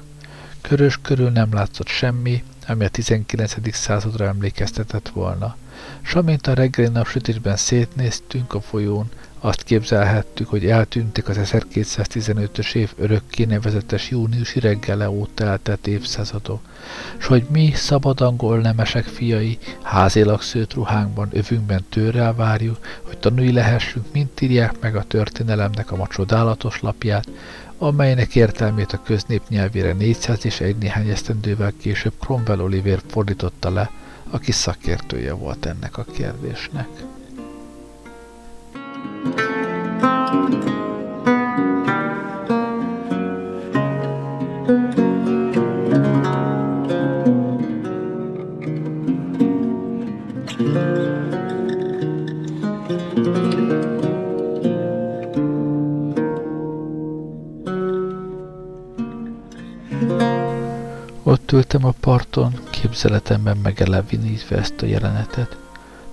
S2: Körös körül nem látszott semmi, ami a 19. századra emlékeztetett volna. S amint a reggeli napsütésben szétnéztünk a folyón, azt képzelhettük, hogy eltűntek az 1215-ös év örökké nevezetes júniusi reggele óta eltett évszázadok, s hogy mi szabad angol nemesek fiai házilag szőtt ruhánkban, övünkben tőrrel várjuk, hogy tanulni lehessünk, mint írják meg a történelemnek a ma csodálatos lapját, amelynek értelmét a köznép nyelvére 400 és egy néhány esztendővel később Cromwell Oliver fordította le, aki szakértője volt ennek a kérdésnek. Ültem a parton, képzeletemben megelevinítve ezt a jelenetet.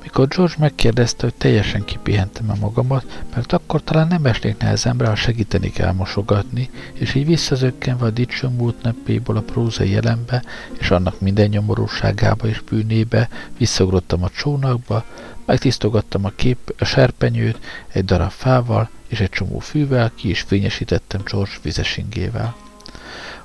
S2: Mikor George megkérdezte, hogy teljesen kipihentem-e magamat, mert akkor talán nem esnék nehezemre, ha segítenik elmosogatni, és így visszazökkenve a dicső múlt napéból a prózai jelenbe, és annak minden nyomorúságába és bűnébe, visszagrottam a csónakba, megtisztogattam a kép, a serpenyőt, egy darab fával és egy csomó fűvel, ki is fényesítettem George vizesingével.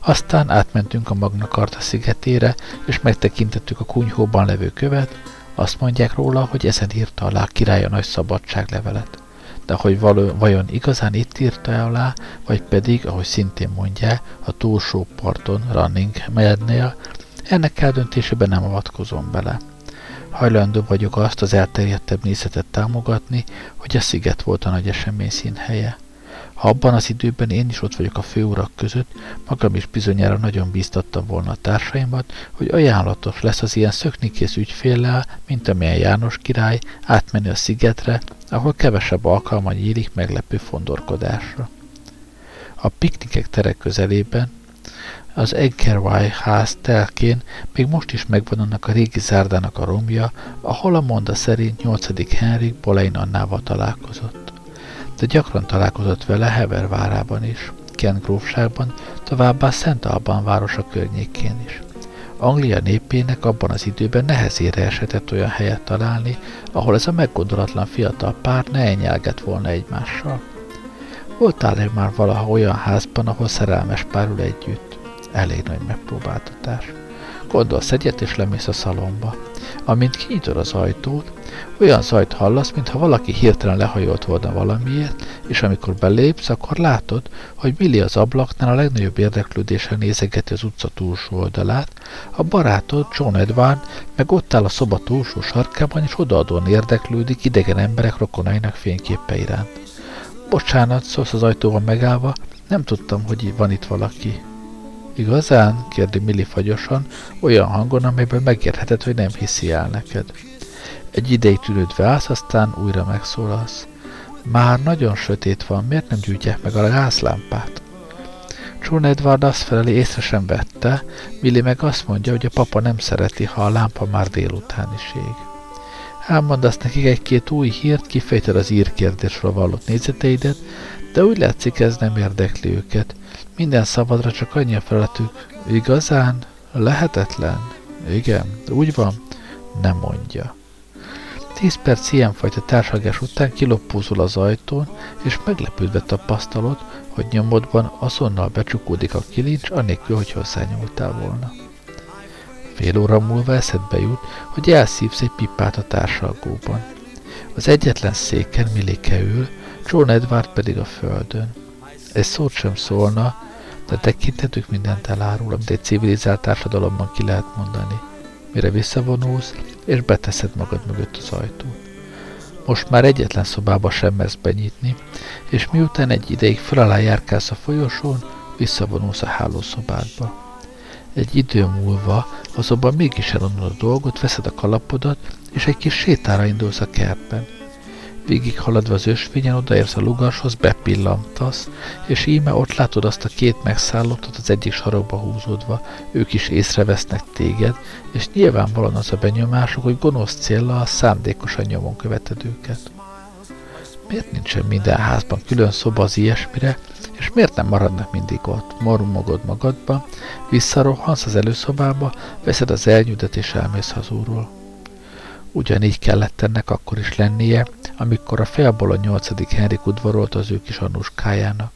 S2: Aztán átmentünk a Magna Carta szigetére, és megtekintettük a kunyhóban levő követ, azt mondják róla, hogy ezen írta alá király a nagy szabadságlevelet. de hogy való, vajon igazán itt írta alá, vagy pedig, ahogy szintén mondja, a túlsó parton Running Madnél, ennek eldöntésében nem avatkozom bele. Hajlandó vagyok azt az elterjedtebb nézetet támogatni, hogy a sziget volt a nagy esemény színhelye. Ha abban az időben én is ott vagyok a főurak között, magam is bizonyára nagyon bíztattam volna a társaimat, hogy ajánlatos lesz az ilyen szöknikész ügyféllel, mint amilyen János király, átmenni a szigetre, ahol kevesebb alkalma nyílik meglepő fondorkodásra. A piknikek tere közelében, az Eggerway ház telkén még most is megvan annak a régi zárdának a romja, ahol a monda szerint 8. Henrik Bolein Annával találkozott de gyakran találkozott vele Hever várában is, Kent grófságban, továbbá Szent Alban városa környékén is. Anglia népének abban az időben nehezére esetett olyan helyet találni, ahol ez a meggondolatlan fiatal pár ne enyelget volna egymással. Voltál-e már valaha olyan házban, ahol szerelmes párul együtt? Elég nagy megpróbáltatás. Gondolsz egyet, és lemész a szalomba. Amint kinyitod az ajtót, olyan zajt hallasz, mintha valaki hirtelen lehajolt volna valamiért, és amikor belépsz, akkor látod, hogy Milli az ablaknál a legnagyobb érdeklődéssel nézegeti az utca túlsó oldalát, a barátod, John Edward, meg ott áll a szoba túlsó sarkában, és odaadóan érdeklődik idegen emberek rokonainak fényképe iránt. Bocsánat, szólsz az ajtóban megállva, nem tudtam, hogy van itt valaki. Igazán? kérdi Milli fagyosan, olyan hangon, amelyben megérheted, hogy nem hiszi el neked. Egy ideig tűrődve állsz, aztán újra megszólalsz. Már nagyon sötét van, miért nem gyújtják meg a gázlámpát? John Edward azt feleli észre sem vette, Milli meg azt mondja, hogy a papa nem szereti, ha a lámpa már délután is ég. Elmondasz nekik egy-két új hírt, kifejted az írkérdésről vallott nézeteidet, de úgy látszik ez nem érdekli őket. Minden szabadra csak annyi a feletük. Igazán? Lehetetlen? Igen, úgy van? Nem mondja. Tíz perc ilyenfajta társadalás után kiloppúzol az ajtón, és meglepődve tapasztalod, hogy nyomodban azonnal becsukódik a kilincs, anélkül, hogy hozzányúltál volna. Fél óra múlva eszedbe jut, hogy elszívsz egy pipát a társalgóban. Az egyetlen széken Milike ül, John Edward pedig a földön. Egy szót sem szólna, de tekintetük mindent elárul, amit egy civilizált társadalomban ki lehet mondani. Mire visszavonulsz, és beteszed magad mögött az ajtót. Most már egyetlen szobába sem mersz benyitni, és miután egy ideig fel alá járkálsz a folyosón, visszavonulsz a hálószobádba. Egy idő múlva azonban mégis elonul a dolgot, veszed a kalapodat, és egy kis sétára indulsz a kertben. Végig haladva az ösvényen odaérsz a lugashoz, bepillantasz, és íme ott látod azt a két megszállottat az egyik sarokba húzódva. Ők is észrevesznek téged, és nyilvánvalóan az a benyomásuk, hogy gonosz célra szándékosan nyomon követed őket. Miért nincsen minden házban külön szoba az ilyesmire, és miért nem maradnak mindig ott? Mormogod magadba, visszarohansz az előszobába, veszed az elnyújtat és elmész hazúról. Ugyanígy kellett ennek akkor is lennie, amikor a félból a nyolcadik Henrik udvarolt az ő kis Anuskájának.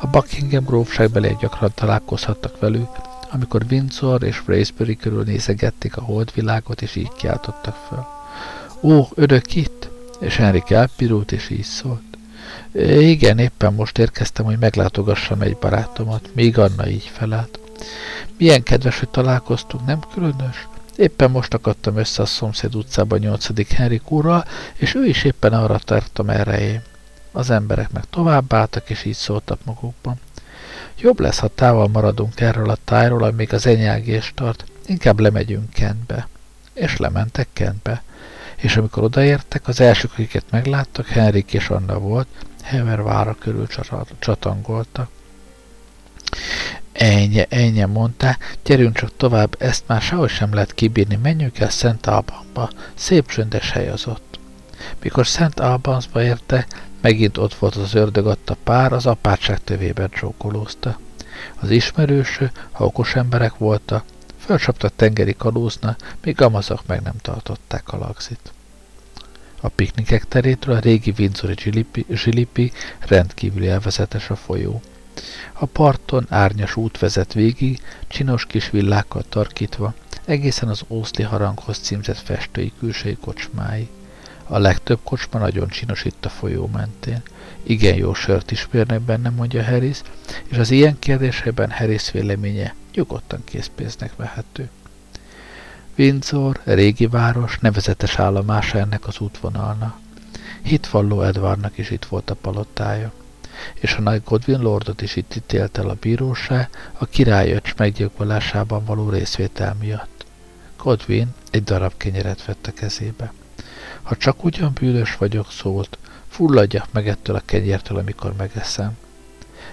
S2: A Buckingham grófságbeliek gyakran találkozhattak velük, amikor Windsor és Raysbury körül nézegették a holdvilágot, és így kiáltottak föl. Ó, örök itt? És Henrik elpirult, és így szólt. Igen, éppen most érkeztem, hogy meglátogassam egy barátomat, még Anna így felelt. Milyen kedves, hogy találkoztunk, nem különös? Éppen most akadtam össze a szomszéd utcában 8. Henrik úrral, és ő is éppen arra tartom erre én. Az emberek meg tovább álltak, és így szóltak magukban. Jobb lesz, ha távol maradunk erről a tájról, amíg az enyelgés tart, inkább lemegyünk Kentbe. És lementek Kentbe. És amikor odaértek, az elsők, akiket megláttak, Henrik és Anna volt, Hever vára körül csatangoltak. Ennyi, ennyi mondta, gyerünk csak tovább, ezt már sehogy sem lehet kibírni, menjünk el Szent Albanba, szép csöndes hely az ott. Mikor Szent Albanzba érte, megint ott volt az ördög a pár, az apátság tövében csókolózta. Az ismerőső, ha okos emberek voltak, fölcsapta tengeri kalózna, míg amazok meg nem tartották a lagzit. A piknikek terétől a régi Windsori zsilipi, zsilipi rendkívül elvezetes a folyó. A parton árnyas út vezet végig, csinos kis villákkal tarkítva, egészen az Ószli haranghoz címzett festői külsői kocsmái. A legtöbb kocsma nagyon csinos itt a folyó mentén. Igen jó sört ismernek benne, mondja Harris, és az ilyen kérdésében Harris véleménye nyugodtan készpénznek vehető. Windsor, régi város, nevezetes állomása ennek az útvonalnak. Hitvalló Edvardnak is itt volt a palotája, és a nagy Godwin Lordot is itt ítélt el a bíróság a királyöcs meggyilkolásában való részvétel miatt. Godwin egy darab kenyeret vett a kezébe. Ha csak ugyan bűnös vagyok, szólt, fulladjak meg ettől a kenyértől, amikor megeszem.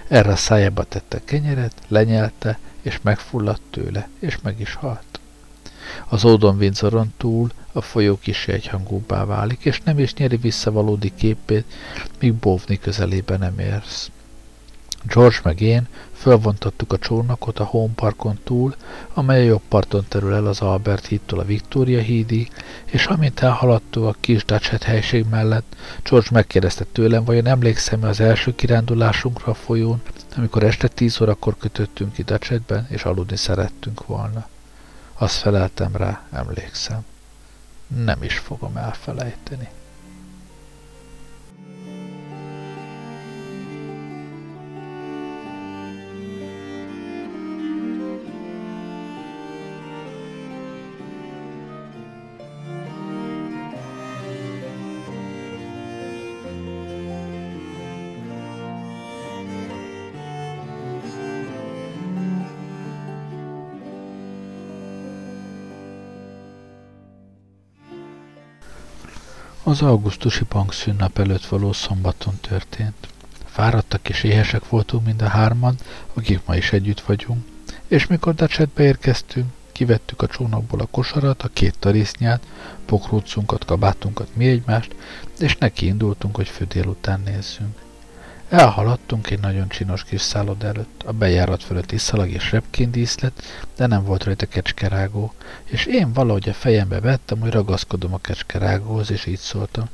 S2: Erre a szájába tette a kenyeret, lenyelte, és megfulladt tőle, és meg is halt. Az ódon Windsoron túl a folyó kis egyhangúbbá válik, és nem is nyeri vissza valódi képét, míg Bovni közelében nem érsz. George meg én fölvontottuk a csónakot a Home Parkon túl, amely a jobb parton terül el az Albert hídtól a Victoria hídig, és amint elhaladtunk a kis Dutchet helység mellett, George megkérdezte tőlem, vajon emlékszem-e az első kirándulásunkra a folyón, amikor este tíz órakor kötöttünk ki Dutchetben, és aludni szerettünk volna. Azt feleltem rá, emlékszem. Nem is fogom elfelejteni. Az augusztusi bankszünnap előtt való szombaton történt. Fáradtak és éhesek voltunk mind a hárman, akik ma is együtt vagyunk, és mikor Dacsetbe érkeztünk, kivettük a csónakból a kosarat, a két tarisznyát, pokrócunkat, kabátunkat, mi egymást, és neki indultunk, hogy fő délután nézzünk. Elhaladtunk egy nagyon csinos kis szállod előtt, a bejárat fölött iszalag és repként díszlet, de nem volt rajta kecskerágó, és én valahogy a fejembe vettem, hogy ragaszkodom a kecskerágóhoz, és így szóltam.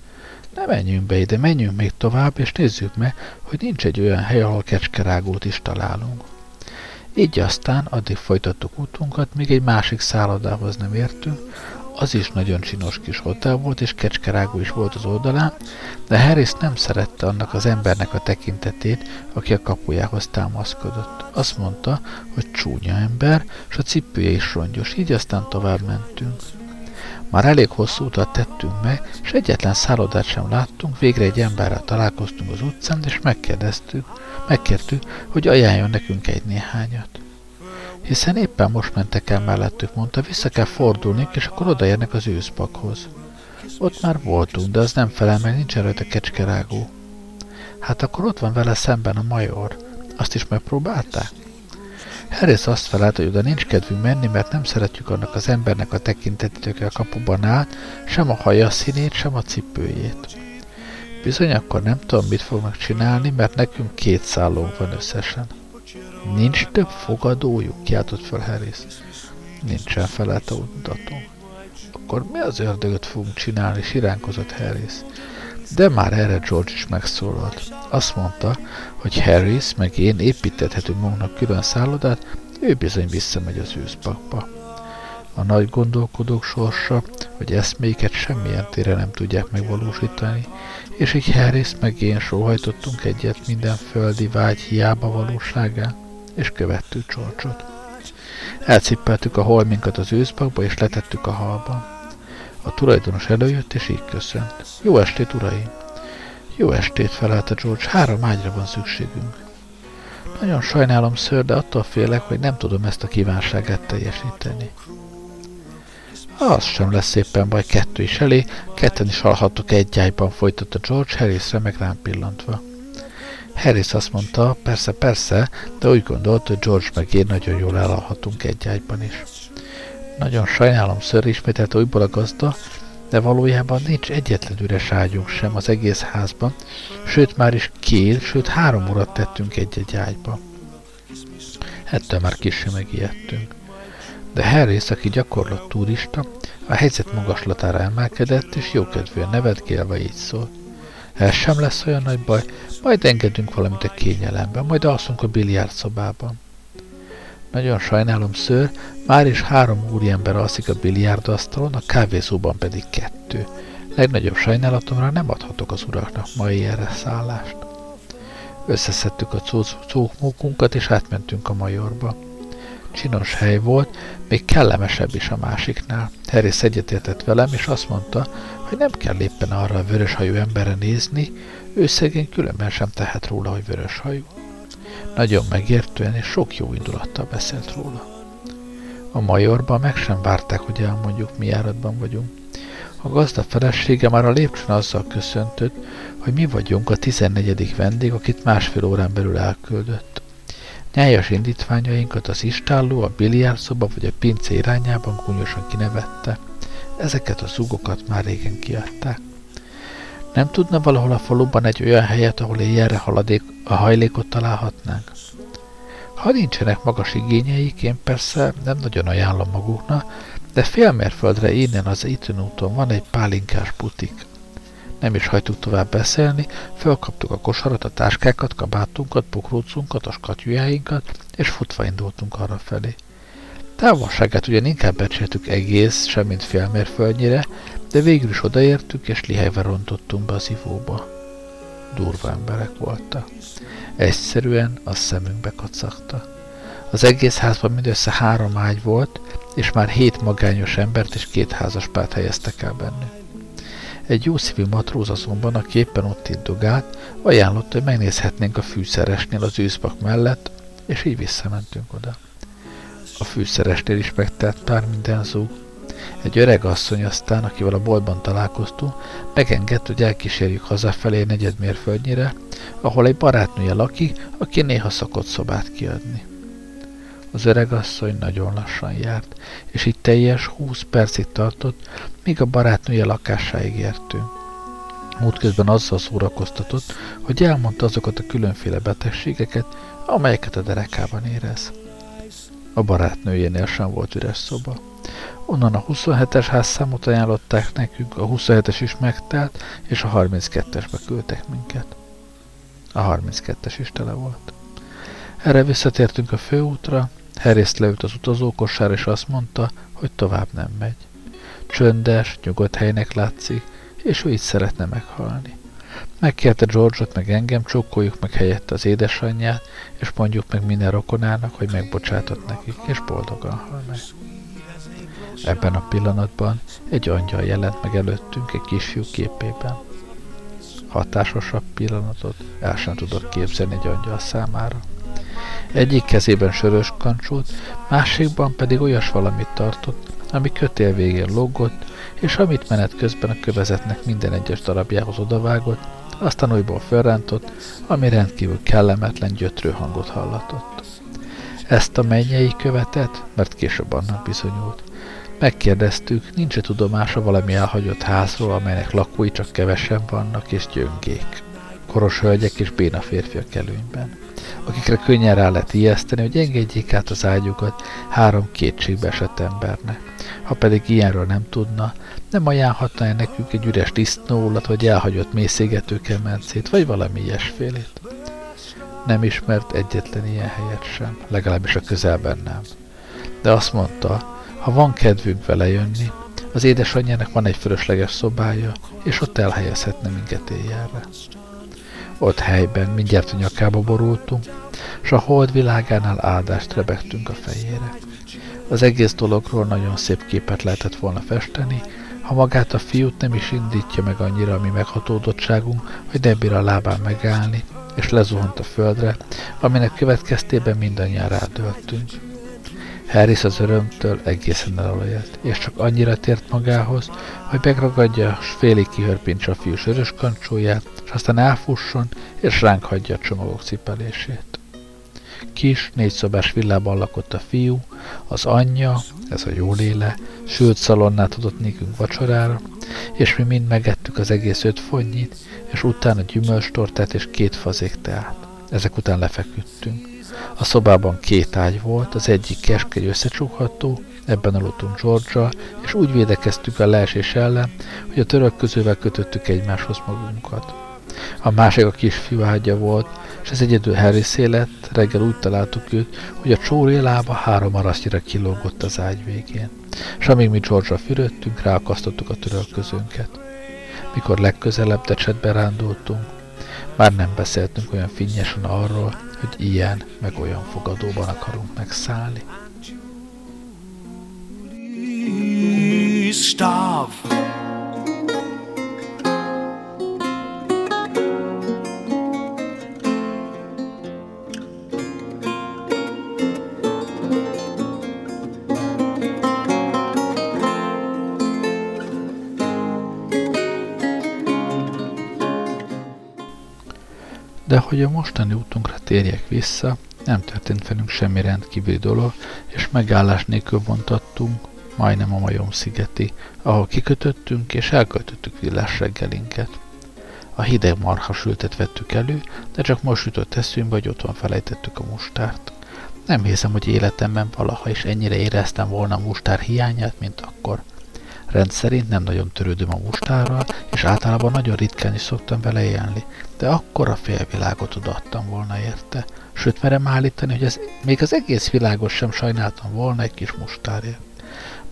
S2: Ne menjünk be ide, menjünk még tovább, és nézzük meg, hogy nincs egy olyan hely, ahol kecskerágót is találunk. Így aztán addig folytattuk útunkat, míg egy másik szállodához nem értünk, az is nagyon csinos kis hotel volt, és kecskerágó is volt az oldalán, de Harris nem szerette annak az embernek a tekintetét, aki a kapujához támaszkodott. Azt mondta, hogy csúnya ember, és a cipője is rongyos, így aztán tovább mentünk. Már elég hosszú utat tettünk meg, és egyetlen szállodát sem láttunk, végre egy emberrel találkoztunk az utcán, és megkérdeztük, megkértük, hogy ajánljon nekünk egy néhányat hiszen éppen most mentek el mellettük, mondta, vissza kell fordulni, és akkor odaérnek az őszpakhoz. Ott már voltunk, de az nem felel meg, nincs rajta kecskerágó. Hát akkor ott van vele szemben a major. Azt is megpróbálták? Harris azt felállt, hogy oda nincs kedvünk menni, mert nem szeretjük annak az embernek a tekintetét, a kapuban állt, sem a haja színét, sem a cipőjét. Bizony akkor nem tudom, mit fognak csinálni, mert nekünk két szállónk van összesen. Nincs több fogadójuk? Kiáltott fel Harris. Nincsen felelt a utató. Akkor mi az ördögöt fogunk csinálni? Siránkozott Harris. De már erre George is megszólalt. Azt mondta, hogy Harris meg én építethetünk magunknak külön szállodát, ő bizony visszamegy az őszpakba. A nagy gondolkodók sorsa, hogy eszméket semmilyen tére nem tudják megvalósítani, és így Harris meg én sóhajtottunk egyet minden földi vágy hiába valóságán és követtük Csorcsot. Elcippeltük a holminkat az őszpakba, és letettük a halba. A tulajdonos előjött, és így köszönt. Jó estét, uraim! Jó estét, felelte George, három ágyra van szükségünk. Nagyon sajnálom, ször, de attól félek, hogy nem tudom ezt a kívánságát teljesíteni. Az sem lesz szépen baj, kettő is elé, ketten is hallhattok egy ágyban, folytatta George, Harrisre meg rám pillantva. Harris azt mondta, persze, persze, de úgy gondolt, hogy George meg én nagyon jól elalhatunk egy ágyban is. Nagyon sajnálom, ször, ismételt újból a gazda, de valójában nincs egyetlen üres ágyunk sem az egész házban, sőt már is két, sőt három urat tettünk egy-egy ágyba. Ettől már kicsi megijedtünk. De Harris, aki gyakorlott turista, a helyzet magaslatára emelkedett, és jókedvűen nevetgélve így szólt. Ez sem lesz olyan nagy baj, majd engedünk valamit a kényelemben, majd alszunk a biliárd szobában. Nagyon sajnálom, ször, már is három úriember alszik a biliárdasztalon, a kávézóban pedig kettő. Legnagyobb sajnálatomra nem adhatok az uraknak mai erre szállást. Összeszedtük a cókmókunkat, és átmentünk a majorba. Csinos hely volt, még kellemesebb is a másiknál. Harris egyetértett velem, és azt mondta, hogy nem kell éppen arra a vöröshajú emberre nézni, ő szegény különben sem tehet róla, hogy vöröshajú. Nagyon megértően és sok jó indulattal beszélt róla. A majorban meg sem várták, hogy elmondjuk, mi járatban vagyunk. A gazda felesége már a lépcsőn azzal köszöntött, hogy mi vagyunk a 14. vendég, akit másfél órán belül elküldött. Nyájas indítványainkat az istálló, a biliárdszoba vagy a pince irányában gúnyosan kinevette. Ezeket a zugokat már régen kiadták. Nem tudna valahol a faluban egy olyan helyet, ahol éjjelre haladék, a hajlékot találhatnánk? Ha nincsenek magas igényeik, én persze nem nagyon ajánlom maguknak, de félmérföldre innen az Itön úton van egy pálinkás butik. Nem is hagytuk tovább beszélni, felkaptuk a kosarat, a táskákat, kabátunkat, pokrócunkat, a skatyújáinkat, és futva indultunk arra felé. Távolságát ugyan inkább becsültük egész, semmint félmérföldnyire, de végül is odaértük, és lihegve rontottunk be az ivóba. Durva emberek voltak. Egyszerűen a szemünkbe kacagta. Az egész házban mindössze három ágy volt, és már hét magányos embert és két házaspárt helyeztek el bennük. Egy jószívű matróz azonban, aki éppen ott indogált, ajánlott, hogy megnézhetnénk a fűszeresnél az űzbak mellett, és így visszamentünk oda. A fűszeresnél is megtelt pár minden zúg. Egy öreg asszony aztán, akivel a boltban találkoztunk, megengedte, hogy elkísérjük hazafelé negyedmérföldnyire, ahol egy barátnője lakik, aki néha szokott szobát kiadni. Az öregasszony nagyon lassan járt, és így teljes húsz percig tartott, míg a barátnője lakásáig értünk. Útközben azzal szórakoztatott, hogy elmondta azokat a különféle betegségeket, amelyeket a derekában érez. A barátnőjénél sem volt üres szoba. Onnan a 27-es házszámot ajánlották nekünk, a 27-es is megtelt, és a 32-esbe küldtek minket. A 32-es is tele volt. Erre visszatértünk a főútra, Harris leült az utazókossára, és azt mondta, hogy tovább nem megy. Csöndes, nyugodt helynek látszik, és ő így szeretne meghalni. Megkérte George-ot, meg engem, csókoljuk meg helyette az édesanyját, és mondjuk meg minden rokonának, hogy megbocsátott nekik, és boldogan hal meg. Ebben a pillanatban egy angyal jelent meg előttünk egy kisfiú képében. Hatásosabb pillanatot el sem tudok képzelni egy angyal számára. Egyik kezében sörös kancsót, másikban pedig olyas valamit tartott, ami kötél végén lógott, és amit menet közben a kövezetnek minden egyes darabjához odavágott, aztán újból felrántott, ami rendkívül kellemetlen gyötrő hangot hallatott. Ezt a mennyei követet, mert később annak bizonyult. Megkérdeztük, nincs-e tudomása valami elhagyott házról, amelynek lakói csak kevesen vannak és gyöngék. Koros hölgyek és béna férfiak előnyben akikre könnyen rá lehet ijeszteni, hogy engedjék át az ágyukat három kétségbe esett embernek. Ha pedig ilyenről nem tudna, nem ajánlhatna -e nekünk egy üres disznóulat, vagy elhagyott mészégető kemencét, vagy valami ilyesfélét. Nem ismert egyetlen ilyen helyet sem, legalábbis a közelben nem. De azt mondta, ha van kedvünk vele jönni, az édesanyjának van egy fölösleges szobája, és ott elhelyezhetne minket éjjelre. Ott helyben mindjárt a nyakába borultunk, és a hold világánál áldást rebegtünk a fejére. Az egész dologról nagyon szép képet lehetett volna festeni, ha magát a fiút nem is indítja meg annyira a mi meghatódottságunk, hogy nem bír a lábán megállni, és lezuhant a földre, aminek következtében mindannyian rádöltünk. Harris az örömtől egészen elolajat, és csak annyira tért magához, hogy megragadja, s félig kihörpintse a fiú sörös kancsóját, és aztán elfusson, és ránk hagyja a csomagok cipelését. Kis, négyszobás villában lakott a fiú, az anyja, ez a jó léle, sült szalonnát adott nékünk vacsorára, és mi mind megettük az egész öt fonnyit, és utána gyümölcstortát és két fazék teát. Ezek után lefeküdtünk. A szobában két ágy volt, az egyik keskeny összecsukható, ebben aludtunk george és úgy védekeztük a leesés ellen, hogy a török közővel kötöttük egymáshoz magunkat. A másik a kisfiú ágya volt, és ez egyedül Harry lett, reggel úgy találtuk őt, hogy a csóri lába három arasznyira kilógott az ágy végén. És amíg mi George-ra fürödtünk, ráakasztottuk a törölközőnket. mikor legközelebb decsetbe rándultunk, már nem beszéltünk olyan finnyesen arról, hogy ilyen meg olyan fogadóban akarunk megszállni. Stop. De hogy a mostani útunkra térjek vissza, nem történt velünk semmi rendkívüli dolog, és megállás nélkül vontattunk, majdnem a Majom szigeti, ahol kikötöttünk és elköltöttük villás reggelinket. A hideg marha sültet vettük elő, de csak most jutott eszünkbe, hogy otthon felejtettük a mustárt. Nem hiszem, hogy életemben valaha is ennyire éreztem volna a mustár hiányát, mint akkor. Rendszerint nem nagyon törődöm a mustárral, és általában nagyon ritkán is szoktam vele élni, de akkor a félvilágot odaadtam volna érte. Sőt, merem állítani, hogy ez, még az egész világos sem sajnáltam volna egy kis mustárért.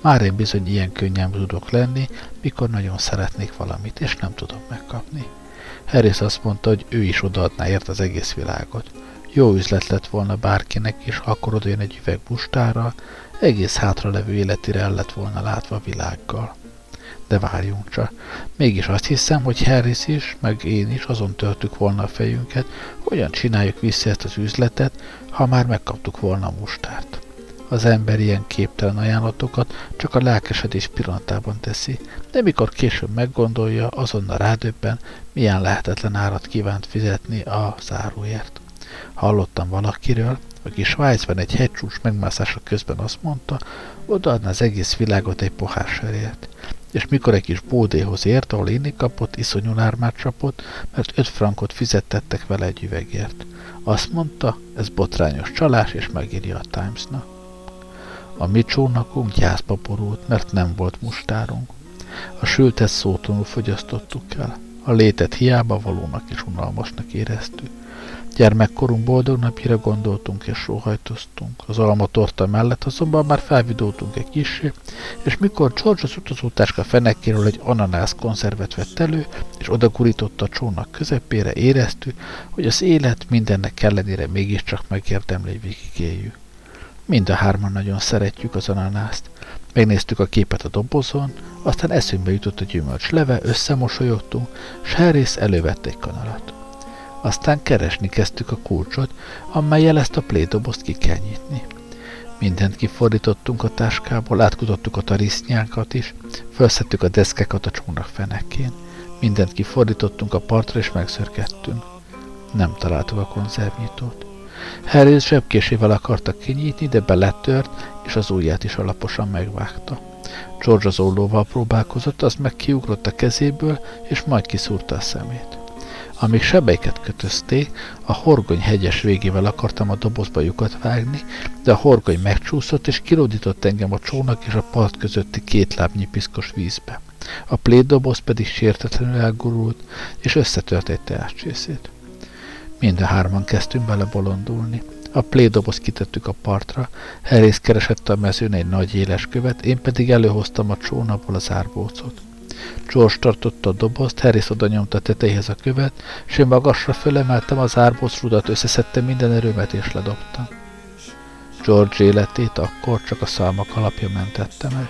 S2: Már én bizony ilyen könnyen tudok lenni, mikor nagyon szeretnék valamit, és nem tudom megkapni. Harris azt mondta, hogy ő is odaadná ért az egész világot. Jó üzlet lett volna bárkinek is, akkor odajön egy üveg mustárral, egész hátralevő életére el lett volna látva világgal. De várjunk csak. Mégis azt hiszem, hogy Harris is, meg én is azon töltük volna a fejünket, hogyan csináljuk vissza ezt az üzletet, ha már megkaptuk volna a mustárt. Az ember ilyen képtelen ajánlatokat csak a lelkesedés pillanatában teszi, de mikor később meggondolja, azonnal rádöbben, milyen lehetetlen árat kívánt fizetni a záróért. Hallottam valakiről, aki Svájcban egy hegycsúcs megmászása közben azt mondta, odaadna az egész világot egy pohár serért. És mikor egy kis bódéhoz ért, ahol inni kapott, iszonyú ármát csapott, mert öt frankot fizettettek vele egy üvegért. Azt mondta, ez botrányos csalás, és megírja a Timesnak. A mi csónakunk gyászba borult, mert nem volt mustárunk. A sültet szótonul fogyasztottuk el. A létet hiába valónak és unalmasnak éreztük. Gyermekkorunk boldog napjára gondoltunk és sóhajtoztunk. Az almatorta mellett azonban már felvidultunk egy kisé, és mikor George az utazótáska fenekéről egy ananász konzervet vett elő, és odagurította a csónak közepére, éreztük, hogy az élet mindennek ellenére mégiscsak megérdemli, hogy végigéljük. Mind a hárman nagyon szeretjük az ananászt. Megnéztük a képet a dobozon, aztán eszünkbe jutott a gyümölcs leve, összemosolyogtunk, s Harris elővette egy kanalat. Aztán keresni kezdtük a kulcsot, amelyel ezt a plédobozt ki kell nyitni. Mindent kifordítottunk a táskából, átkutattuk a tarisznyánkat is, felszettük a deszkákat a csónak fenekén. Mindent kifordítottunk a partra és megszörgettünk. Nem találtuk a konzervnyitót. Harry zsebkésével akarta kinyitni, de beletört, és az ujját is alaposan megvágta. George az ollóval próbálkozott, az meg kiugrott a kezéből, és majd kiszúrta a szemét. Amíg sebeiket kötözték, a horgony hegyes végével akartam a dobozba lyukat vágni, de a horgony megcsúszott, és kilódított engem a csónak és a part közötti két lábnyi piszkos vízbe. A plétdoboz pedig sértetlenül elgurult, és összetört egy teáscsészét. Mind a hárman kezdtünk bele bolondulni. A plédoboz kitettük a partra, Herész keresett a mezőn egy nagy éles követ, én pedig előhoztam a csónapból az árbócot. George tartotta a dobozt, Harris oda nyomta a tetejéhez a követ, és én magasra fölemeltem az árbóc rudat, összeszedtem minden erőmet és ledobtam. George életét akkor csak a szalmak alapja mentette meg.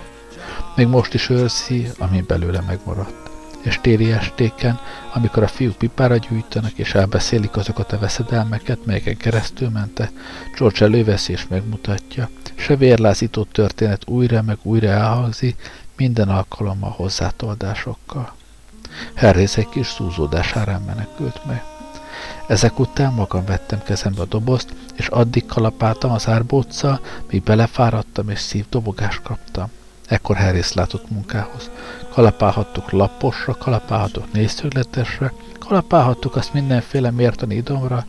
S2: Még most is őrzi, ami belőle megmaradt. És téli estéken, amikor a fiúk pipára gyújtanak és elbeszélik azokat a veszedelmeket, melyeken keresztül mente, George előveszi és megmutatja. Se vérlázító történet újra meg újra elhangzik, minden alkalommal hozzátoldásokkal. Herrész egy kis szúzódás menekült meg. Ezek után magam vettem kezembe a dobozt, és addig kalapáltam az árbóccal, míg belefáradtam és szívdobogást kaptam. Ekkor Harris látott munkához. Kalapálhattuk laposra, kalapálhattuk négyszögletesre, kalapálhattuk azt mindenféle mértani idomra,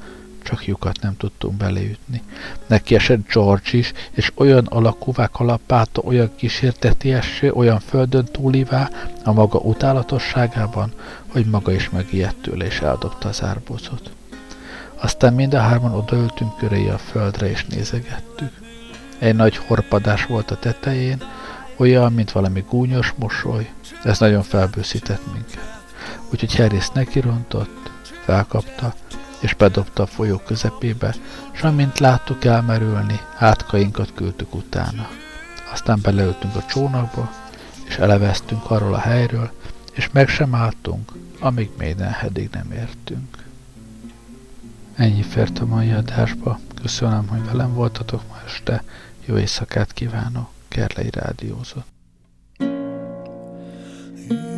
S2: csak lyukat nem tudtunk beleütni. Neki esett George is, és olyan alakúvá kalapálta, olyan kísértetiessé, olyan földön túlivá a maga utálatosságában, hogy maga is megijedt tőle, és eldobta az árbocot. Aztán mind a hárman odaöltünk köré a földre, és nézegettük. Egy nagy horpadás volt a tetején, olyan, mint valami gúnyos mosoly, ez nagyon felbőszített minket. úgyhogy Harris nekirontott, felkapta, és bedobta a folyó közepébe, s amint láttuk elmerülni, hátkainkat küldtük utána. Aztán beleültünk a csónakba, és eleveztünk arról a helyről, és meg sem álltunk, amíg Maidenheadig nem értünk. Ennyi fért a mai adásba. Köszönöm, hogy velem voltatok ma este. Jó éjszakát kívánok. Kerlei Rádiózott. Mm.